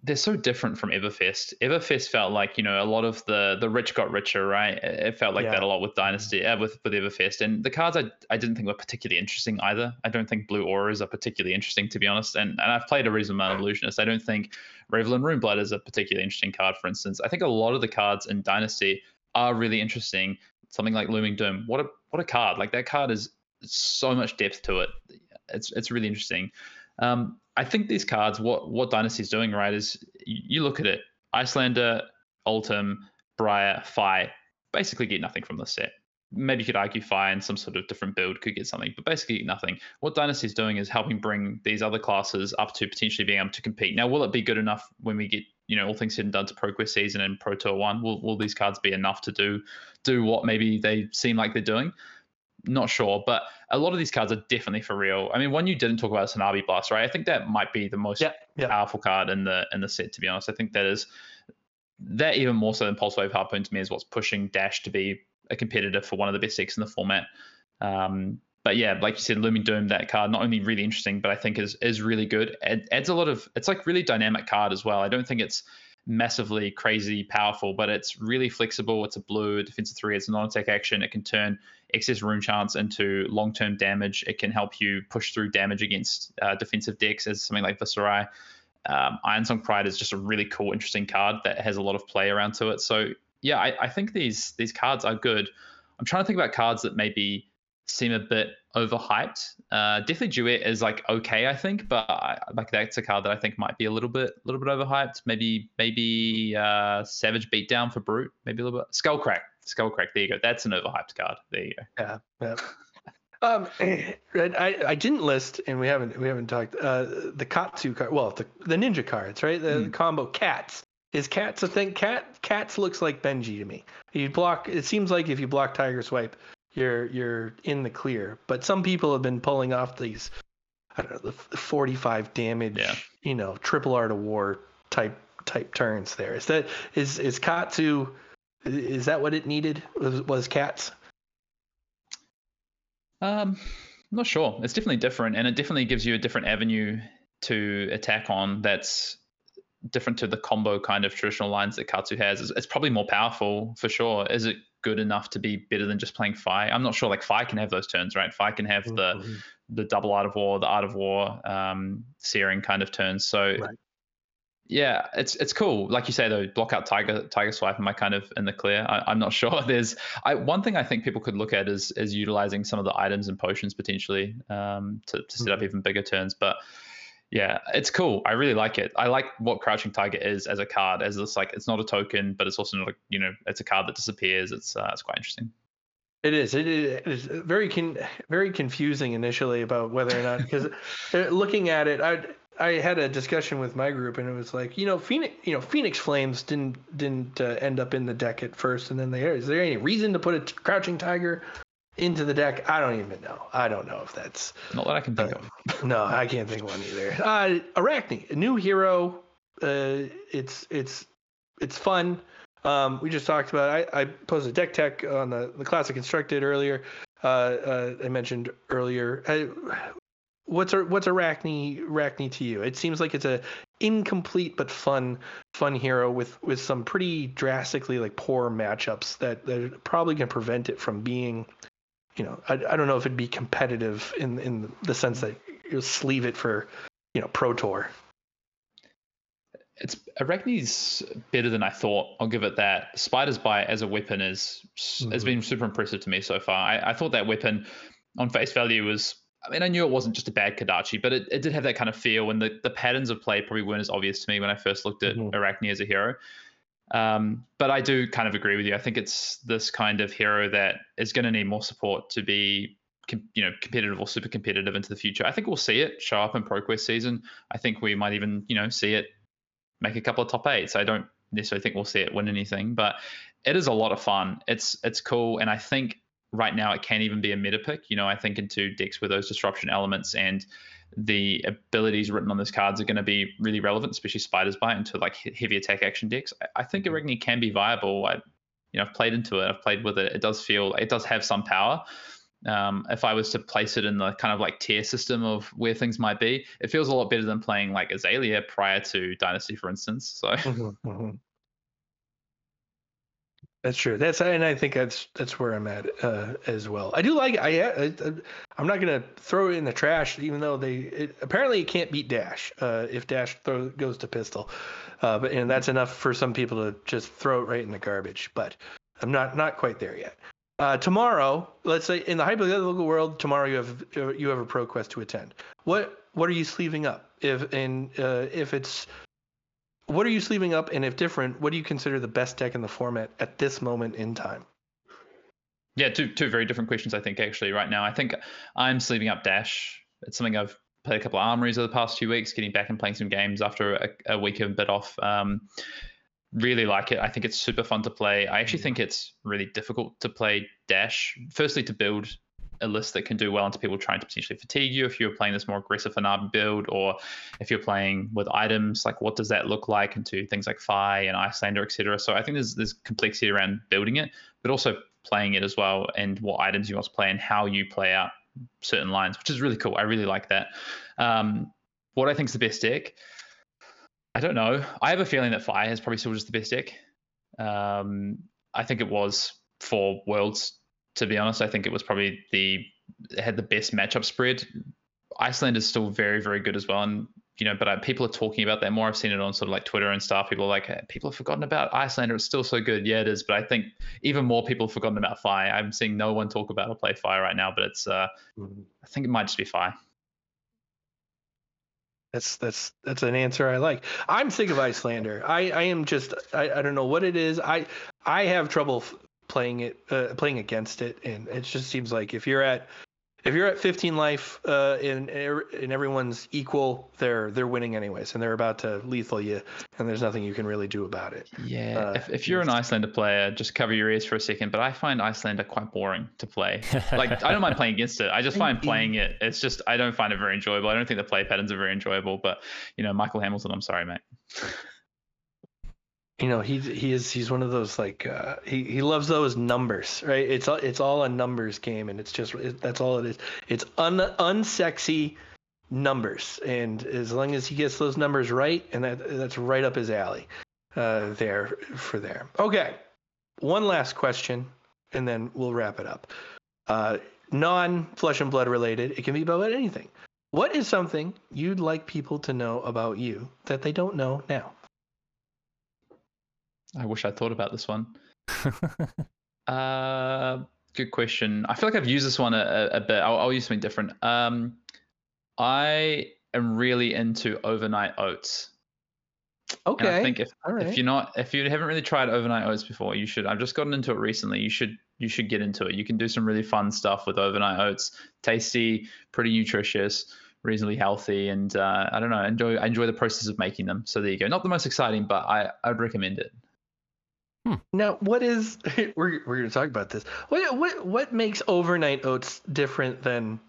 they're so different from Everfest. Everfest felt like you know a lot of the the rich got richer, right? It felt like yeah. that a lot with Dynasty, uh, with with Everfest, and the cards I, I didn't think were particularly interesting either. I don't think Blue Auras are particularly interesting to be honest, and and I've played a reasonable amount of Illusionist. I don't think Ravelin Runeblood is a particularly interesting card, for instance. I think a lot of the cards in Dynasty are really interesting, something like Looming Doom. What a what a card! Like that card is so much depth to it. It's it's really interesting. Um, I think these cards, what what Dynasty's doing right is you look at it, Iyslander, Oldhim, Briar, Fai, basically get nothing from the set. Maybe you could argue Fai and some sort of different build could get something, but basically nothing. What Dynasty's doing is helping bring these other classes up to potentially being able to compete. Now, will it be good enough when we get you know all things said and done to ProQuest season and Pro Tour one, will will these cards be enough to do do what maybe they seem like they're doing? Not sure, but a lot of these cards are definitely for real. I mean, one you didn't talk about is Hanabi Blaster, right? I think that might be the most yeah, yeah. powerful card in the in the set. To be honest, I think that is that even more so than Pulse Wave Harpoon to me is what's pushing Dash to be a competitor for one of the best decks in the format. Um, but yeah, like you said, Looming Doom, that card not only really interesting, but I think is is really good. It adds a lot of. It's like really dynamic card as well. I don't think it's massively crazy powerful, but it's really flexible. It's a blue defensive three. It's a non-attack action. It can turn excess runechants into long-term damage. It can help you push through damage against uh, defensive decks as something like Viserai. Um, Ironsong Pride is just a really cool, interesting card that has a lot of play around to it. So yeah, I, I think these these cards are good. I'm trying to think about cards that maybe seem a bit overhyped. Uh, definitely Duet is like okay, I think, but I, like that's a card that I think might be a little bit, a little bit overhyped. Maybe, maybe uh, Savage Beatdown for Brute, maybe a little bit. Skullcrack, Skullcrack. There you go. That's an overhyped card. There you go. Yeah, yeah. Um, I, I didn't list, and we haven't we haven't talked uh, the Katsu card. Well, the the ninja cards, right? The, the combo cats. Is cats a thing? Cat cats looks like Benji to me. You block. It seems like if you block Tiger Swipe, you're you're in the clear. But some people have been pulling off these, I don't know, the 45 damage, Yeah. you know, triple art of war type type turns. There is that is is Katsu. Is that what it needed? Was, was cats? Um, I'm not sure. It's definitely different, and it definitely gives you a different avenue to attack on. That's different to the combo kind of traditional lines that Katsu has. It's, it's probably more powerful for sure. Is it good enough to be better than just playing Fai? I'm not sure. Like Fai can have those turns, right? Fai can have the Mhm. the double art of war, the art of war, um, searing kind of turns. So Right. yeah, it's it's cool. Like you say though, block out tiger tiger swipe. Am I kind of in the clear? I, I'm not (laughs) sure. There's I one thing I think people could look at is is utilizing some of the items and potions potentially um, to to set up even bigger turns. But yeah, it's cool. I really like it. I like what Crouching Tiger is as a card. As this like it's not a token, but it's also not a you know it's a card that disappears. It's uh, it's quite interesting. It is. It is very con- very confusing initially about whether or not because (laughs) looking at it, I I had a discussion with my group and it was like you know Phoenix you know Phoenix Flames didn't didn't uh, end up in the deck at first and then they is there any reason to put a Crouching Tiger into the deck? I don't even know. I don't know if that's Not that I can think Uh, of. (laughs) no, I can't think of one either. Uh, Arakni, a new hero. Uh, it's it's it's fun. Um, we just talked about. I, I posted deck tech on the the classic constructed earlier. Uh, uh, I mentioned earlier. I, what's what's Arakni Arakni to you? It seems like it's a incomplete but fun fun hero with with some pretty drastically like poor matchups that that probably can prevent it from being you know, I, I don't know if it'd be competitive in in the sense that you'll sleeve it for, you know, Pro Tour. It's Arakni's better than I thought. I'll give it that. Spider's Bite as a weapon is has Mhm. been super impressive to me so far. I, I thought that weapon on face value was. I mean, I knew it wasn't just a bad Kodachi, but it, it did have that kind of feel, and the, the patterns of play probably weren't as obvious to me when I first looked at Mhm. Arachne as a hero. Um, but I do kind of agree with you. I think it's this kind of hero that is going to need more support to be, com- you know, competitive or super competitive into the future. I think we'll see it show up in ProQuest season. I think we might even, you know, see it make a couple of top eights. I don't necessarily think we'll see it win anything, but it is a lot of fun. It's it's cool, and I think right now it can even be a meta pick. You know, I think into decks with those disruption elements and the abilities written on those cards are going to be really relevant, especially Spider's Bite into like heavy attack action decks. I, I think mm-hmm. Arakni can be viable. I, you know, I've played into it. I've played with it. It does feel it does have some power. Um, if I was to place it in the kind of like tier system of where things might be, it feels a lot better than playing like Azalea prior to Dynasty, for instance. So mm-hmm, mm-hmm. That's true. That's and I think that's that's where I'm at uh, as well. I do like I, I I'm not gonna throw it in the trash, even though they it, apparently it can't beat Dash uh, if Dash throw, goes to pistol, uh, but and that's enough for some people to just throw it right in the garbage. But I'm not not quite there yet. Uh, tomorrow, let's say in the hypothetical world, tomorrow you have you have a pro quest to attend. What what are you sleeving up? If and uh, if it's what are you sleeving up, and if different, what do you consider the best deck in the format at this moment in time? yeah, two two very different questions. I think actually right now. I think I'm sleeving up Dash. It's something I've played a couple of armories over the past few weeks, getting back and playing some games after a, a week of a bit off. Um, really like it. I think it's super fun to play. I actually think it's really difficult to play Dash. Firstly, to build a list that can do well into people trying to potentially fatigue you if you're playing this more aggressive Hanabi build, or if you're playing with items, like what does that look like into things like Fai and Iyslander, etc. So I think there's there's complexity around building it, but also playing it as well, and what items you want to play and how you play out certain lines, which is really cool. I really like that. Um, what I think is the best deck, I don't know. I have a feeling that Fire is probably still just the best deck. Um, I think it was for Worlds. To be honest, I think it was probably the had the best matchup spread. Iceland is still very very good as well, and you know, but I, people are talking about that more. I've seen it on sort of like Twitter and stuff. People are like, hey, people have forgotten about Iyslander. It's still so good. Yeah, it is. But I think even more people have forgotten about Fai. I'm seeing no one talk about or play Fai right now, but it's, uh, Mm-hmm. I think it might just be Fai. That's that's that's an answer I like. I'm sick of Iyslander. I I am just I, I don't know what it is. I I have trouble f- playing it uh, playing against it, and it just seems like if you're at if you're at 15 life uh, and and everyone's equal, they're they're winning anyways, and they're about to lethal you, and there's nothing you can really do about it. Yeah. Uh, if, if you're an Iyslander player, just cover your ears for a second. But I find Iyslander quite boring to play. (laughs) Like I don't mind playing against it. I just find playing it. It's just I don't find it very enjoyable. I don't think the play patterns are very enjoyable. But you know, Michael Hamilton, I'm sorry, mate. (laughs) you know he he is he's one of those like uh, he he loves those numbers right? It's all it's all a numbers game and it's just it, that's all it is. It's un unsexy numbers and as long as he gets those numbers right and that that's right up his alley uh there for there. Okay one last question and then we'll wrap it up. Uh non flesh and blood related it can be about anything. What is something you'd like people to know about you that they don't know now I wish I thought about this one. (laughs) Uh, good question. I feel like I've used this one a, a, bit. I'll, I'll use something different. Um, I am really into overnight oats. okay And I think if, right. if you're not, if you haven't really tried overnight oats before, you should. I've just gotten into it recently. You should, you should get into it. You can do some really fun stuff with overnight oats. Tasty, pretty nutritious, reasonably healthy, and uh, I don't know. Enjoy, I enjoy the process of making them. So there you go. Not the most exciting, but I, I'd recommend it. Now, what is (laughs) we're we're going to talk about this. What what what makes overnight oats different than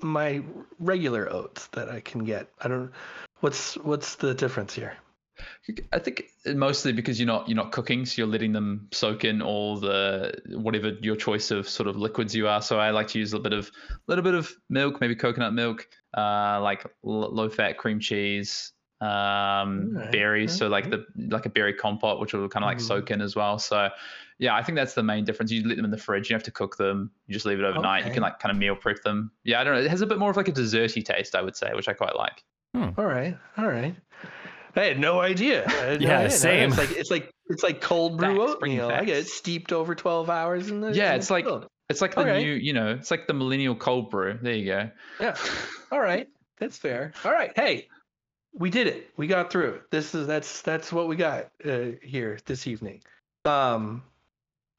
my regular oats that I can get? I don't. What's what's the difference here? I think mostly because you're not you're not cooking, so you're letting them soak in all the whatever your choice of sort of liquids you are. So I like to use a little bit of little bit of milk, maybe coconut milk, uh, like l- low fat cream cheese, um, Alright, berries. So like the like a berry compote, which will kind of like Mhm. soak in as well. So yeah, I think that's the main difference. You let them in the fridge. You have to cook them. You just leave it overnight. You can like kind of meal prep them. Yeah, I don't know. It has a bit more of like a desserty taste, I would say, which I quite like. All right, all right. I had no idea. I had no Yeah, idea. same. It's like it's like it's like cold brew Facts, bringing oatmeal. I get it steeped over twelve hours in the. Yeah, in it's the like- field. It's like the Okay. new, you know, it's like the millennial cold brew. There you go. Yeah. (laughs) All right, that's fair. All right, hey, we did it. We got through. This is that's that's what we got uh, here this evening. Um,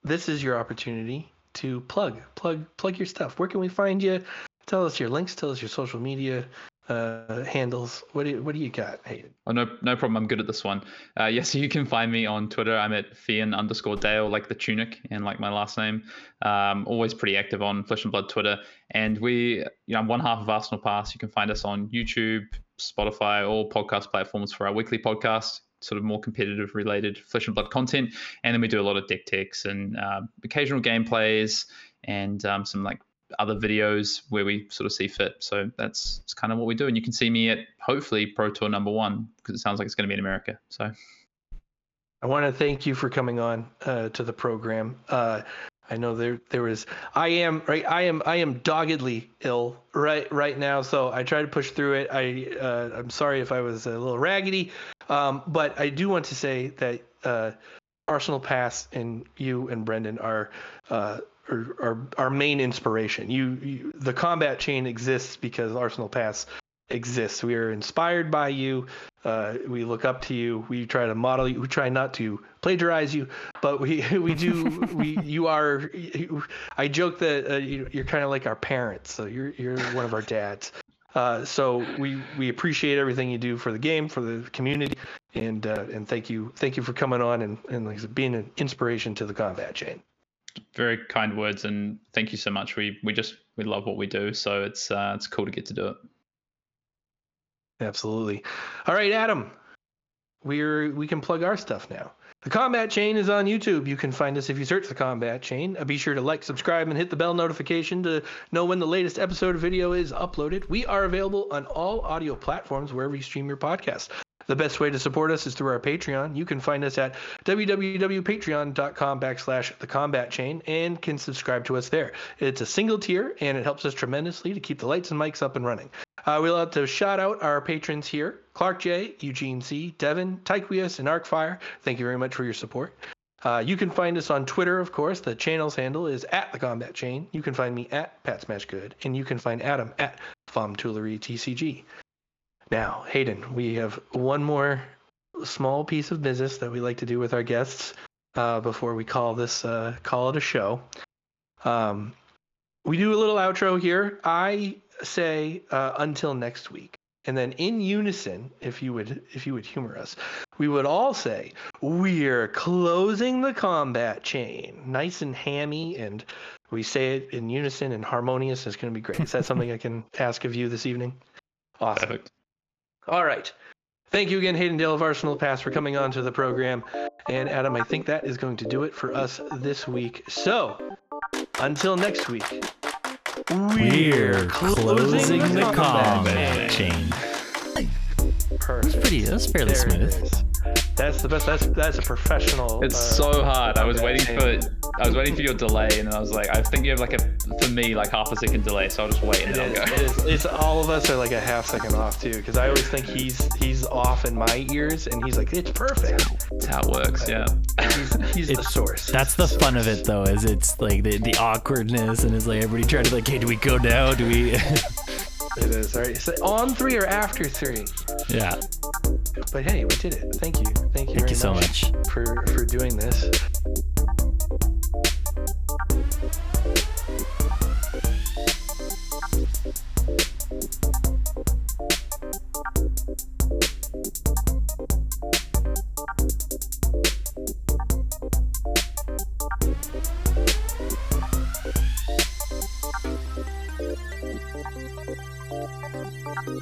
this is your opportunity to plug plug plug your stuff. Where can we find you? Tell us your links. Tell us your social media uh, handles. What do you, what do you got? Hey, Oh no, no problem. I'm good at this one. Uh, yes, you can find me on Twitter. I'm at Fyen underscore Dale, like the tunic and like my last name. Um, always pretty active on Flesh and Blood Twitter. And we, you know, I'm one half of Arsenal Pass. You can find us on YouTube, Spotify, all podcast platforms for our weekly podcast. Sort of more competitive related Flesh and Blood content, and then we do a lot of deck techs and uh, occasional gameplays and um, some like other videos where we sort of see fit. So that's, that's kind of what we do. And you can see me at hopefully Pro Tour number one because it sounds like it's going to be in America. So I want to thank you for coming on uh, to the program. Uh, I know there there was I am right I am I am doggedly ill right right now, so I try to push through it. I uh, I'm sorry if I was a little raggedy, um, but I do want to say that uh, Arsenal Pass and you and Brendan are. Uh, are, our main inspiration. You, you, the combat chain exists because Arsenal Pass exists. We are inspired by you. Uh, we look up to you. We try to model you. We try not to plagiarize you, but we (laughs) we do. we you are. (laughs) I joke that uh, you, you're kind of like our parents. So you're you're one of our dads. Uh, so we we appreciate everything you do for the game, for the community, and uh, and thank you thank you for coming on and and like being an inspiration to the combat chain. very kind words and thank you so much. We we just we love what we do, so it's uh, it's cool to get to do it. Absolutely. All right, Adam. We're we can plug our stuff now. The Combat Chain is on YouTube. You can find us if you search the Combat Chain. Uh, be sure to like, subscribe, and hit the bell notification to know when the latest episode video is uploaded. We are available on all audio platforms wherever you stream your podcast. The best way to support us is through our Patreon. You can find us at www.patreon.com backslash the combat chain and can subscribe to us there. It's a single tier and it helps us tremendously to keep the lights and mics up and running. Uh, we'll have to shout out our patrons here Clark J, Eugene C, Devin, Tyquius, and Arcfire. Thank you very much for your support. Uh, you can find us on Twitter, of course. The channel's handle is at the Combat Chain. You can find me at Pat Smash Good, and you can find Adam at Fomtoolery TCG. Now, Hayden, we have one more small piece of business that we like to do with our guests uh, before we call this uh, call it a show. Um, we do a little outro here. I say uh, until next week, and then in unison, if you would if you would humor us, we would all say we're closing the combat chain, nice and hammy, and we say it in unison and harmonious. It's going to be great. Is that something I can (laughs) ask of you this evening? Awesome. Perfect. All right. Thank you again, Hayden Dale of Arsenal Pass, for coming on to the program. And Adam, I think that is going to do it for us this week. So, until next week, We're closing the combat chain. Perfect. Pretty, that's fairly There smooth. Is. That's the best. That's that's a professional. It's uh, so hard. I was combat waiting for I was waiting for your delay, and I was like, I think you have like a for me like half a second delay, so I'll just wait and It then I'll go. it is, it's all of us are like a half second off too, because I always think he's he's off in my ears, and he's like it's perfect. That's how it works. Yeah. He's, he's the It's- source. That's the fun of it, though, is it's like the, the awkwardness, and it's like everybody trying to like, hey, do we go now? Do we? (laughs) It is. All right. On three or after three. yeah. But hey, we did it. Thank you. Thank you. Thank you so much. for for doing this.